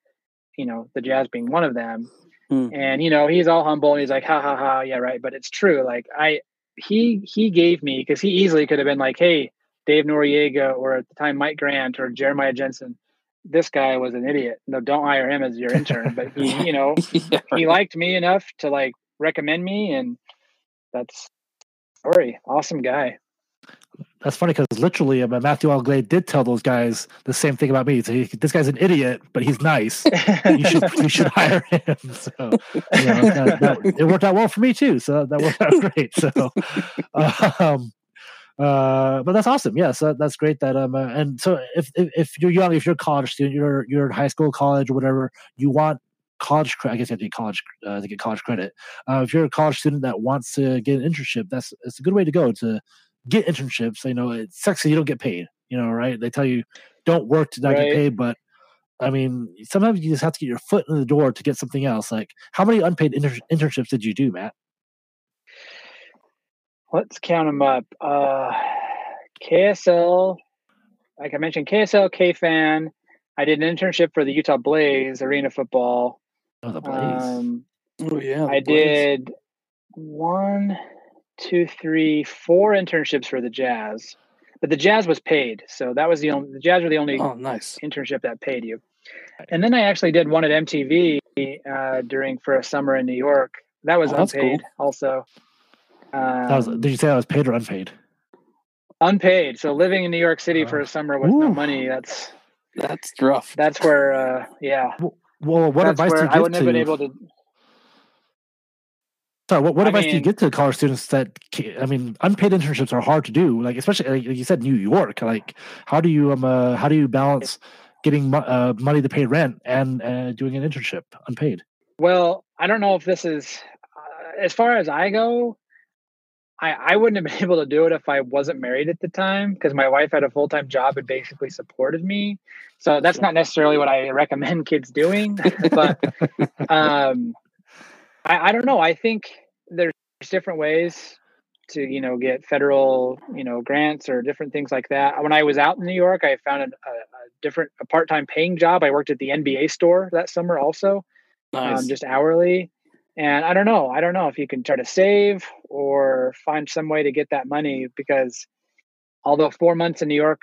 you know, the Jazz being one of them. Hmm. And, you know, he's all humble and he's like, ha ha ha, yeah, right. But it's true. Like, I, he, he gave me, because he easily could have been like, hey, Dave Noriega or at the time Mike Grant or Jeremiah Jensen this guy was an idiot. No, don't hire him as your intern. But he, you know, yeah, right. he liked me enough to like recommend me, and that's story. Awesome guy. That's funny because literally, uh, Matthew L. Glade did tell those guys the same thing about me. So he, this guy's an idiot, but he's nice. you should you should hire him. So you know, that, that, it worked out well for me too. So that worked out great. So, um, uh, but that's awesome. Yes, that, that's great. That um, uh, and so if, if, if you're young, if you're a college student, you're you're in high school, college, or whatever, you want college. credit. I guess you have to get college uh, to get college credit. Uh, if you're a college student that wants to get an internship, that's it's a good way to go to get internships. You know, it sucks that you don't get paid. You know, right? They tell you don't work to not right. get paid, but I mean, sometimes you just have to get your foot in the door to get something else. Like, how many unpaid inter- internships did you do, Matt? let's count them up. Uh, KSL, like I mentioned, KSL, KFan. I did an internship for the Utah Blaze Arena Football. Oh, the Blaze. Um, oh yeah. I Blaze. did one, two, three, four internships for the Jazz, but the Jazz was paid, so that was the only. The Jazz were the only oh, nice. internship that paid you. And then I actually did one at MTV uh, during for a summer in New York. That was oh, unpaid, cool. also. Um, was, did you say that was paid or unpaid? Unpaid. So living in New York City uh, for a summer with Ooh. no money, that's that's rough. That's where, uh, yeah. Well, what that's advice do you give I wouldn't to, have been able to. Sorry, what, what advice mean, do you get to college students that I mean, unpaid internships are hard to do. Like especially like you said, New York. Like, how do you um uh, how do you balance getting uh, money to pay rent and uh, doing an internship unpaid? Well, I don't know if this is uh, as far as I go. I, I wouldn't have been able to do it if I wasn't married at the time because my wife had a full time job and basically supported me. So that's not necessarily what I recommend kids doing. but um, I, I don't know. I think there's different ways to you know get federal you know grants or different things like that. When I was out in New York, I found a, a different a part time paying job. I worked at the NBA store that summer also, um, nice. um, just hourly. And I don't know. I don't know if you can try to save or find some way to get that money because although four months in New York,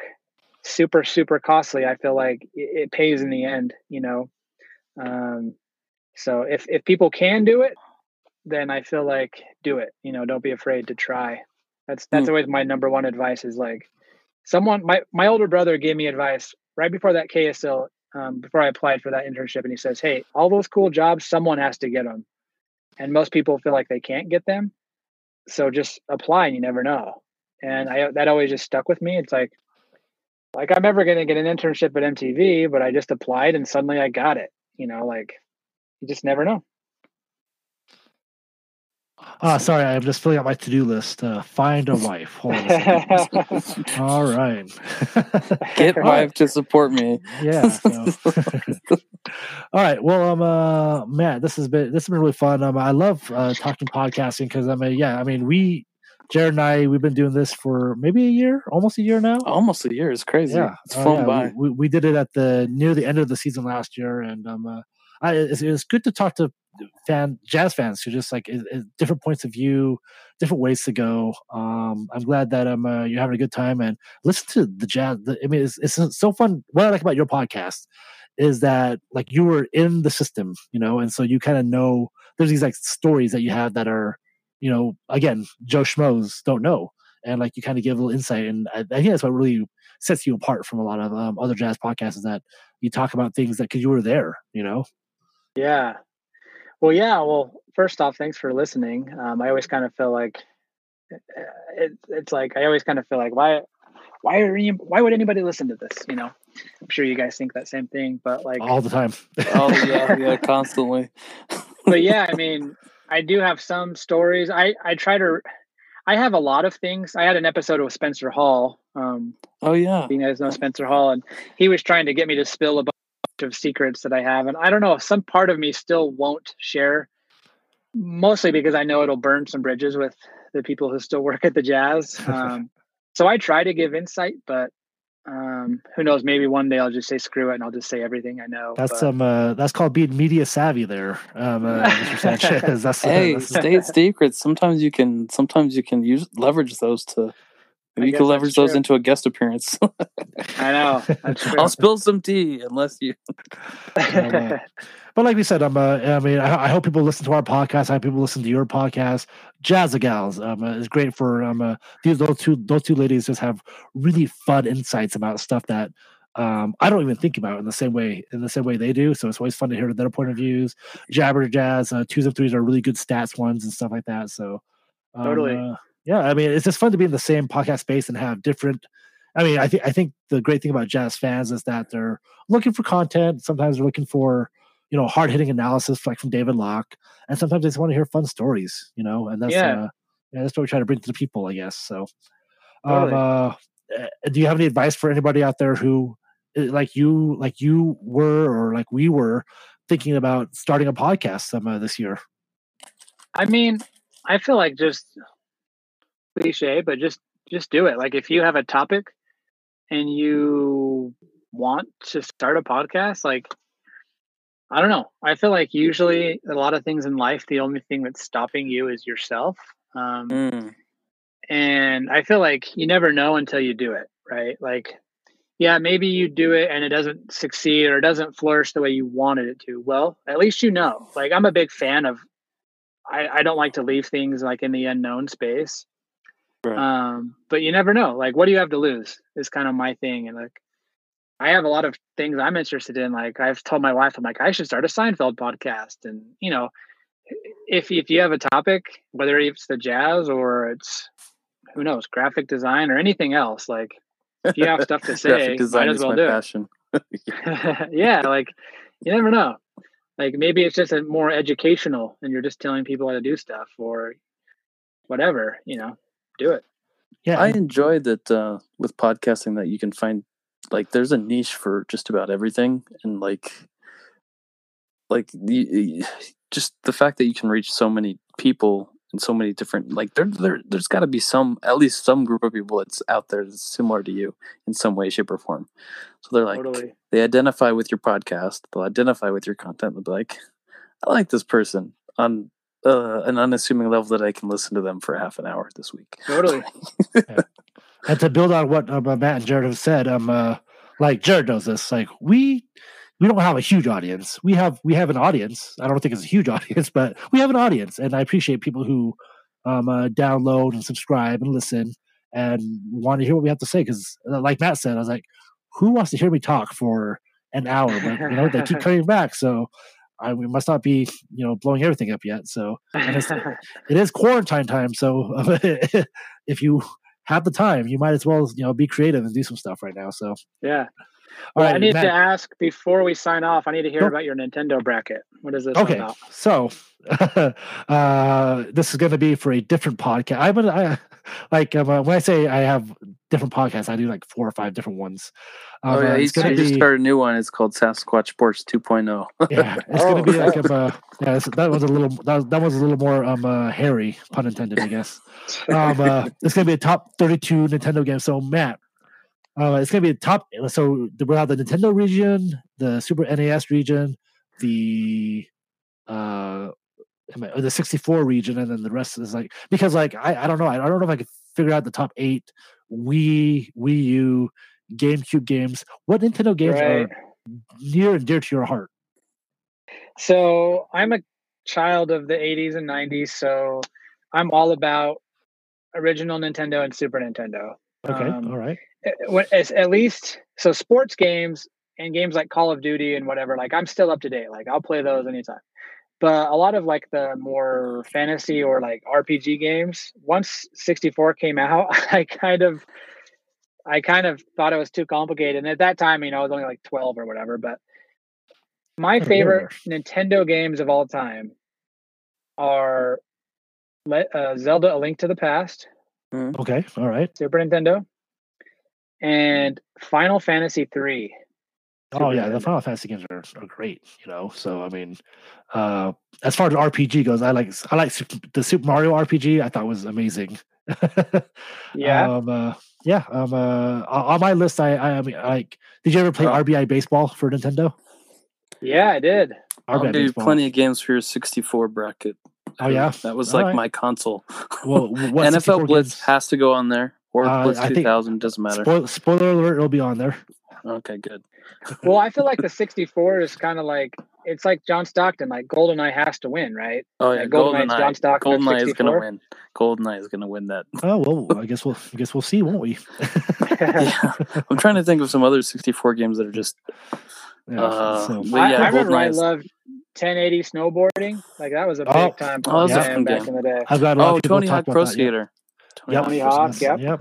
super, super costly, I feel like it, it pays in the end, you know? Um, so if, if people can do it, then I feel like do it, you know, don't be afraid to try. That's, that's mm. always my number one advice is like someone, my, my older brother gave me advice right before that KSL, um, before I applied for that internship. And he says, Hey, all those cool jobs, someone has to get them and most people feel like they can't get them. So just apply and you never know. And i that always just stuck with me. It's like like i'm never going to get an internship at mtv but i just applied and suddenly i got it you know like you just never know Ah, sorry, I'm just filling out my to-do list. Uh, find a wife. Hold on a All right. Get wife to support me. Yeah. So. All right. Well, um, uh, Matt, this has been this has been really fun. Um, I love uh, talking podcasting because I mean, yeah, I mean, we, Jared and I, we've been doing this for maybe a year, almost a year now. Almost a year. It's crazy. Yeah, it's uh, flown yeah. by. We, we, did it at the near the end of the season last year, and um, uh, I, it's, it's good to talk to fan jazz fans who just like different points of view, different ways to go. Um, I'm glad that um uh, you're having a good time and listen to the jazz. The, I mean, it's, it's so fun. What I like about your podcast is that like you were in the system, you know, and so you kind of know there's these like stories that you have that are, you know, again, Joe Schmoes don't know, and like you kind of give a little insight, and I, I think that's what really sets you apart from a lot of um, other jazz podcasts is that you talk about things that because you were there, you know. Yeah. Well, yeah. Well, first off, thanks for listening. Um, I always kind of feel like uh, it, it's like I always kind of feel like why why are you why would anybody listen to this? You know, I'm sure you guys think that same thing, but like all the time. oh yeah, yeah, constantly. but yeah, I mean, I do have some stories. I I try to. I have a lot of things. I had an episode with Spencer Hall. Um, oh yeah, you guys know Spencer Hall, and he was trying to get me to spill a bunch of secrets that I have, and I don't know. Some part of me still won't share, mostly because I know it'll burn some bridges with the people who still work at the Jazz. Um, so I try to give insight, but um, who knows? Maybe one day I'll just say screw it and I'll just say everything I know. That's but... some. Uh, that's called being media savvy, there, um, uh, Mr. Sanchez. That's, hey, that's... state secrets. Sometimes you can. Sometimes you can use leverage those to. You can leverage those into a guest appearance. I know. I'll spill some tea unless you. but like we said, I'm. Uh, I mean, I, I, hope people listen to our podcast. I hope people listen to your podcast. Jazz Gals um, uh, is great for um. Uh, these those two those two ladies just have really fun insights about stuff that um I don't even think about in the same way in the same way they do. So it's always fun to hear their point of views. Jabber Jazz uh, twos and threes are really good stats ones and stuff like that. So um, totally. Uh, yeah, I mean, it's just fun to be in the same podcast space and have different I mean, I think I think the great thing about jazz fans is that they're looking for content. Sometimes they're looking for you know hard hitting analysis like from David Locke, and sometimes they just want to hear fun stories. You know, and that's yeah. Uh, yeah, that's what we try to bring to the people, I guess. So, um, uh, eh, do you have any advice for anybody out there who, eh, like you, like you were, or like we were, thinking about starting a podcast some uh, this year? I mean, I feel like just cliche, but just just do it. Like if you have a topic and you want to start a podcast, like I don't know. I feel like usually a lot of things in life, the only thing that's stopping you is yourself. Um, mm. And I feel like you never know until you do it, right? Like, yeah, maybe you do it and it doesn't succeed or it doesn't flourish the way you wanted it to. Well, at least you know. Like, I'm a big fan of. I, I don't like to leave things like in the unknown space. Right. Um, but you never know. Like, what do you have to lose? Is kind of my thing. And like, I have a lot of things I'm interested in. Like, I've told my wife, I'm like, I should start a Seinfeld podcast. And you know, if if you have a topic, whether it's the jazz or it's who knows, graphic design or anything else, like if you have stuff to say, might as well do passion. it. yeah, like you never know. Like maybe it's just a more educational, and you're just telling people how to do stuff or whatever. You know, do it. Yeah, I enjoy that uh, with podcasting that you can find like there's a niche for just about everything, and like like the, just the fact that you can reach so many people and so many different like there, there there's got to be some at least some group of people that's out there that's similar to you in some way shape or form so they're like totally. they identify with your podcast they'll identify with your content they'll be like i like this person on uh, an unassuming level that I can listen to them for half an hour this week. Totally. yeah. And to build on what uh, Matt and Jared have said, um, uh, like Jared knows this, like we we don't have a huge audience. We have we have an audience. I don't think it's a huge audience, but we have an audience, and I appreciate people who um, uh, download and subscribe and listen and want to hear what we have to say. Because, uh, like Matt said, I was like, who wants to hear me talk for an hour? But you know, they keep coming back, so I, we must not be, you know, blowing everything up yet. So it is quarantine time. So if you have the time, you might as well, you know, be creative and do some stuff right now. So yeah. Well, right, I need Matt. to ask before we sign off. I need to hear about your Nintendo bracket. What is this okay, about? So, uh, this is going to be for a different podcast. I'm gonna I, like um, uh, when I say I have different podcasts, I do like four or five different ones. Um, oh yeah, uh, he's gonna just started a new one. It's called Sasquatch Sports 2.0. yeah, it's oh. gonna be like a uh, yeah. that was a little that was, that was a little more um uh, hairy, pun intended, I guess. um, uh, it's gonna be a top 32 Nintendo game. So Matt, uh, it's gonna be the top. So we'll have the Nintendo region, the Super NES region, the uh the 64 region and then the rest is like because like I, I don't know I, I don't know if I could figure out the top eight Wii Wii U GameCube games. What Nintendo games right. are near and dear to your heart? So I'm a child of the 80s and 90s, so I'm all about original Nintendo and Super Nintendo. Okay, um, all right. At, at least so sports games and games like Call of Duty and whatever, like I'm still up to date. Like I'll play those anytime. But a lot of like the more fantasy or like RPG games, once 64 came out, I kind of I kind of thought it was too complicated. And at that time, you know, I was only like 12 or whatever. But my Oh, favorite Nintendo games of all time are Le- uh, Zelda: A Link to the Past, Okay, all right. Super Nintendo, and Final Fantasy three. Oh yeah, the Final Fantasy games are, are great. You know, so I mean, uh, as far as RPG goes, I like I like the Super Mario RPG. I thought was amazing. Yeah, Um, uh, yeah. Um, uh, on on my list, I, I, I mean, like, did you ever play Oh. RBI baseball for Nintendo? yeah, I did. I'll RBI do baseball. plenty of games for your 64 bracket. Oh yeah. That was All like right. my console. Well, what NFL Blitz games- has to go on there, or Uh, Blitz I 2000 doesn't matter. Spoiler, spoiler alert! It'll be on there. Okay, good. Well, I feel like the 64 is kind of like it's like John Stockton. Like GoldenEye has to win, right? Oh yeah, Yeah, GoldenEye's John GoldenEye. Stockton at GoldenEye is gonna 64. win. GoldenEye is gonna win that. Oh well, I guess we'll I guess we'll see, won't we? yeah, I'm trying to think of some other 64 games that are just. Yeah, Uh, so- But I, yeah, I remember I loved 1080 snowboarding. Like that was a big Oh. time Oh, punk that's a fun back game. in the day. I've got a lot Oh, of Tony Hawk about Pro that. Skater. Tony Yep. Hawk Tony Pro Hawk, yep.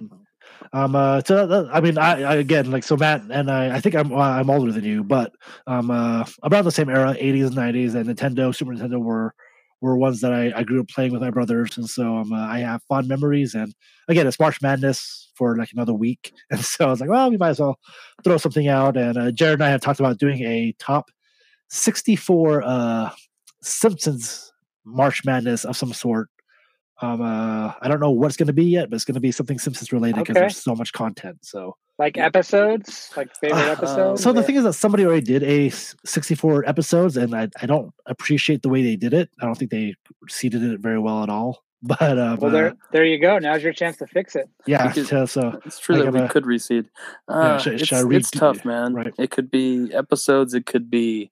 Um. Uh. So that- I mean, I, I again like so Matt and I. I think I'm uh, I'm older than you, but um. Uh. About the same era, 80s and 90s, and Nintendo, Super Nintendo were were ones that I, I grew up playing with my brothers, and so um. Uh, I have fond memories, and again, it's March Madness for like another week, and so I was like, well, we might as well throw something out. And uh, Jared and I have talked about doing a top 64 uh Simpsons March Madness of some sort. Um, uh, I don't know what it's going to be yet, but it's going to be something Simpsons related because Okay. there's so much content. So, Like episodes, like favorite Uh, episodes. so the thing is that somebody already did a 64 episodes, and I, I don't appreciate the way they did it. I don't think they seeded it very well at all. But um, well, uh, there, there you go. Now's your chance to fix it. yeah, Because- so, so It's true Like that we I'm a- could reseed. Uh, should- it's, should I it's tough, man. right. It could be episodes. It could be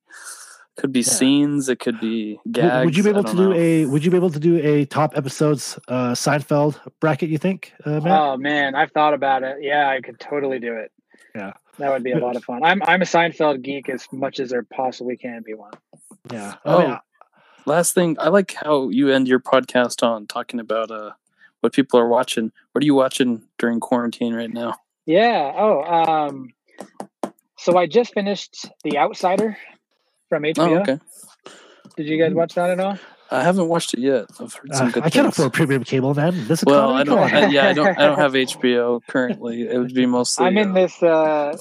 could be Yeah. scenes. It could be w- gags. would you be able to don't do know. a Would you be able to do a top episodes uh, Seinfeld bracket? You think, uh, Matt? Oh man, I've thought about it. Yeah, I could totally do it. Yeah. that would be a lot of fun. I'm I'm a Seinfeld geek as much as there possibly can be one. yeah. I Oh, mean, last thing. I like how you end your podcast on talking about uh what people are watching. What are you watching during quarantine right now? Yeah. Oh, um, so I just finished The Outsider from HBO. Oh, okay. Did you guys watch that at all? I haven't watched it yet. I've heard some uh, good I can't things. afford premium cable, man. This Well, I don't. I, yeah, I don't. I don't have HBO currently. It would be mostly. I'm in uh, this uh,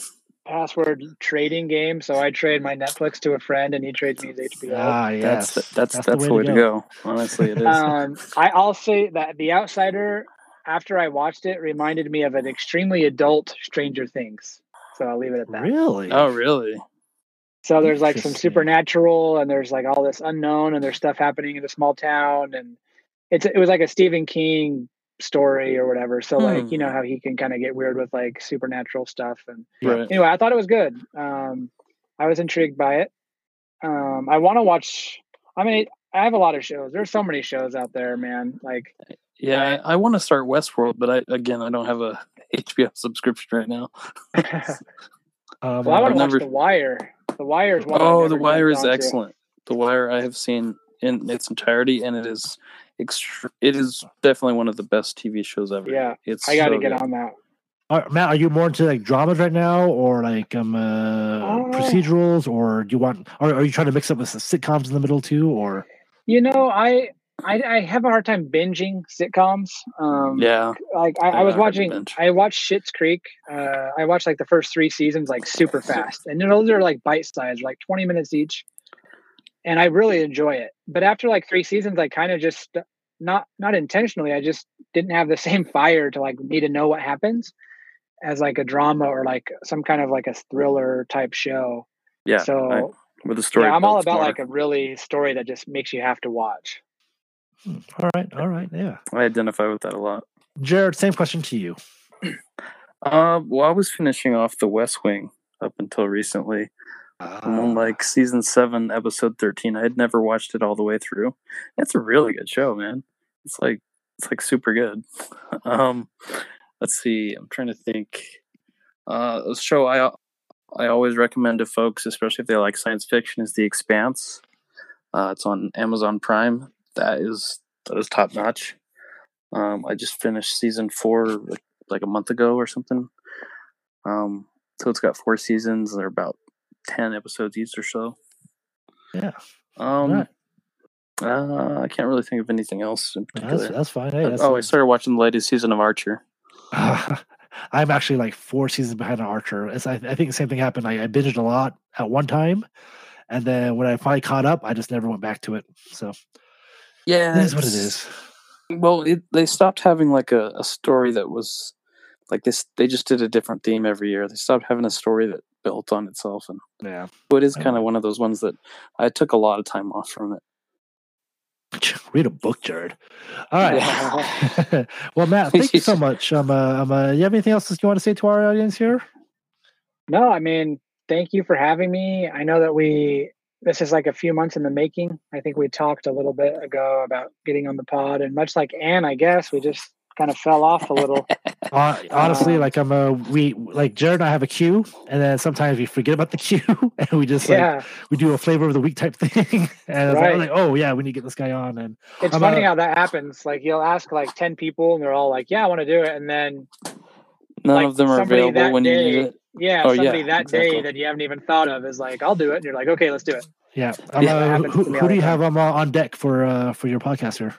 password trading game, so I trade my Netflix to a friend, and he trades me his HBO. Ah, yes. That's the, that's That's that's, the the way way to to go. Honestly, it is. um, I, I'll say that The Outsider, after I watched it, reminded me of an extremely adult Stranger Things. So I'll leave it at that. Really? oh, really? So there's like some supernatural, and there's like all this unknown, and there's stuff happening in a small town, and it's it was like a Stephen King story or whatever. So like Hmm. you know how he can kind of get weird with like supernatural stuff, and Right. anyway, I thought it was good. Um, I was intrigued by it. Um, I want to watch. I mean, I have a lot of shows. There's so many shows out there, man. Like, Yeah, I, I want to start Westworld, but I again I don't have a HBO subscription right now. Um, well, I want to watch never- The Wire. The Wire is one. Oh, The Wire is onto. excellent. The Wire I have seen in its entirety, and it is extr It is definitely one of the best TV shows ever. Yeah, it's I got to so get good. on that. Are, Matt, are you more into like dramas right now, or like um uh, Oh. procedurals, or do you want? Or are you trying to mix up with some sitcoms in the middle too, or? You know, I, I I have a hard time binging sitcoms. Um, Yeah, like I, I was hard watching. I watched Schitt's Creek. Uh, I watched like the first three seasons like super fast, and you know, those are like bite sized, like twenty minutes each, and I really enjoy it. But after like three seasons, I kind of just not not intentionally. I just didn't have the same fire to like need to know what happens as like a drama or like some kind of like a thriller type show. yeah. so I- with the story, yeah, I'm all about more. like a really story that just makes you have to watch. Hmm, All right, all right, yeah. I identify with that a lot. Jared, same question to you. Uh, well, I was finishing off The West Wing up until recently. On Ah, like season seven, episode thirteen. I had never watched it all the way through. It's a really good show, man. It's like it's like super good. Um, let's see. I'm trying to think. Uh, a show I I always recommend to folks, especially if they like science fiction, is The Expanse. Uh, it's on Amazon Prime. That is that is top notch. Um, I just finished season four like, like a month ago or something. Um, so it's got four seasons. They're about ten episodes each or so. Yeah. Um, Right. uh, I can't really think of anything else in particular. That's, that's fine. Hey, that's, oh, I started watching the latest season of Archer. I'm actually like four seasons behind on Archer. It's, I, I think the same thing happened. I, I binged a lot at one time, and then when I finally caught up, I just never went back to it. So Yeah, it is what it's- Well, it, they stopped having like a, a story that was like this. They just did a different theme every year. They stopped having a story that built on itself, and Yeah. but it is kind of one of those ones that I took a lot of time off from it. Read a book, Jared. All right. well, Matt, thank you so much. Um, uh, um, uh, you have anything else that you want to say to our audience here? No, I mean, thank you for having me. I know that we this is like a few months in the making. I think we talked a little bit ago about getting on the pod, and much like Anne, I guess we just kind of fell off a little. Uh, honestly, Um, like I'm a we like Jared and I have a queue, and then sometimes we forget about the queue, and we just like yeah, we do a flavor of the week type thing. and it's like, Right. like, oh yeah, we need to get this guy on. And it's I'm funny a- how that happens. Like you'll ask like ten people, and they're all like, "Yeah, I want to do it," and then None Like, of them are available that when you need it. Yeah, Oh, yeah, somebody that day that you haven't even thought of is like, "I'll do it," and you're like, "Okay, let's do it." yeah, um, Yeah, uh, who, who do you time. have um, uh, on deck for uh, for your podcast here?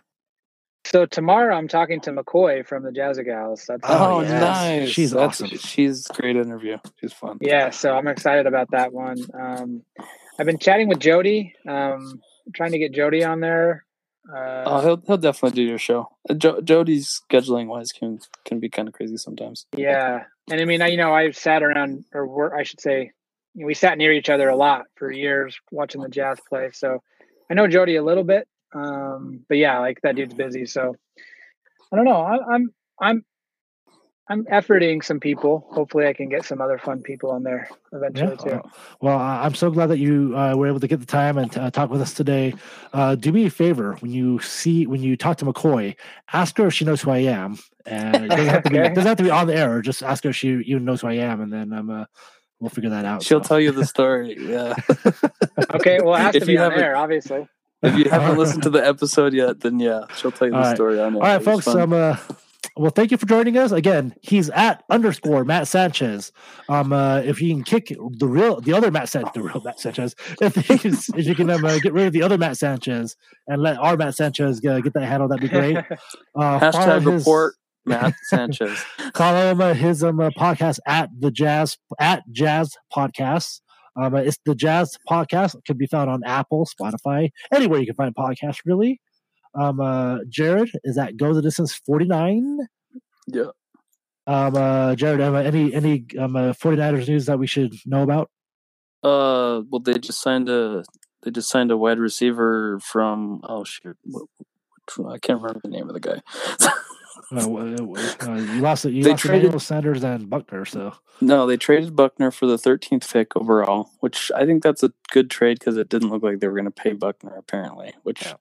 So tomorrow I'm talking to McCoy from the Jazzagals. That's Oh, Oh, yes. nice! She's That's- awesome. She's great interview. She's fun. Yeah, so I'm excited about that one. Um, I've been chatting with Jody, um, trying to get Jody on there. Uh, Oh, he'll he'll definitely do your show. Uh, Jo- Jody's scheduling wise can can be kind of crazy sometimes. yeah, and I mean, I, you know, I've sat around, or wor- I should say, you know, we sat near each other a lot for years watching the Jazz play. So I know Jody a little bit, um, but yeah, like that dude's busy. So I don't know. I, I'm I'm I'm efforting some people. Hopefully, I can get some other fun people on there eventually too. uh, well, I- I'm so glad that you uh, were able to get the time and uh, talk with us today. Uh, do me a favor when you see when you talk to McCoy, ask her if she knows who I am, and it doesn't have to be Okay. doesn't have to be on the air. Just ask her if she even knows who I am, and then um, uh, we'll figure that out. She'll so. tell you the story. Yeah. Okay, well, it has If to be you on haven't- air, obviously. if you haven't listened to the episode yet, then yeah, she'll tell you the All right. story on it. All right, It was folks. fun. Um, uh, well, thank you for joining us again. He's at underscore Matt Sanchez. Um, uh, if you can kick the real, the other Matt Sanchez, the real Matt Sanchez, if, if, if you can um, uh, get rid of the other Matt Sanchez and let our Matt Sanchez uh, get that handle, that'd be great. Uh, Hashtag his- report Matt Sanchez. Follow him uh, his um, uh, podcast at the Jazz at Jazz Podcasts. Um, uh, it's the Jazz Podcast. It can be found on Apple, Spotify, anywhere you can find podcasts. Really. Um, uh, Jared is at Go the Distance forty nine. yeah. Um, uh, Jared, um, any any um, uh, 49ers news that we should know about? Uh, well, they just signed a they just signed a wide receiver from oh shoot, I can't remember the name of the guy. Uh, uh, you lost it. You They lost traded- Emmanuel Sanders and Buckner. So no, they traded Buckner for the 13th pick overall, which I think that's a good trade because it didn't look like they were going to pay Buckner apparently. Which Yeah.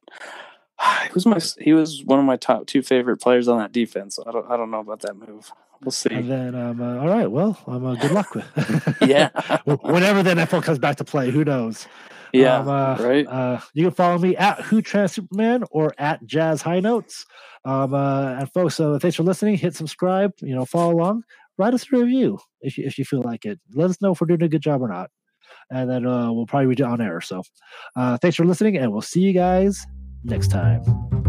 he was my he was one of my top two favorite players on that defense. I don't I don't know about that move. We'll see. and then um, uh, all right. Well, um, uh, good luck with. Yeah. Whenever the NFL comes back to play, who knows? yeah, Um, uh, right. Uh, you can follow me at Who Trans Superman or at Jazz High Notes. Um, uh, and folks, uh, thanks for listening. Hit subscribe. You know, follow along. Write us a review if you, if you feel like it. Let us know if we're doing a good job or not, and then uh, we'll probably read it on air. So, uh, thanks for listening, and we'll see you guys next time.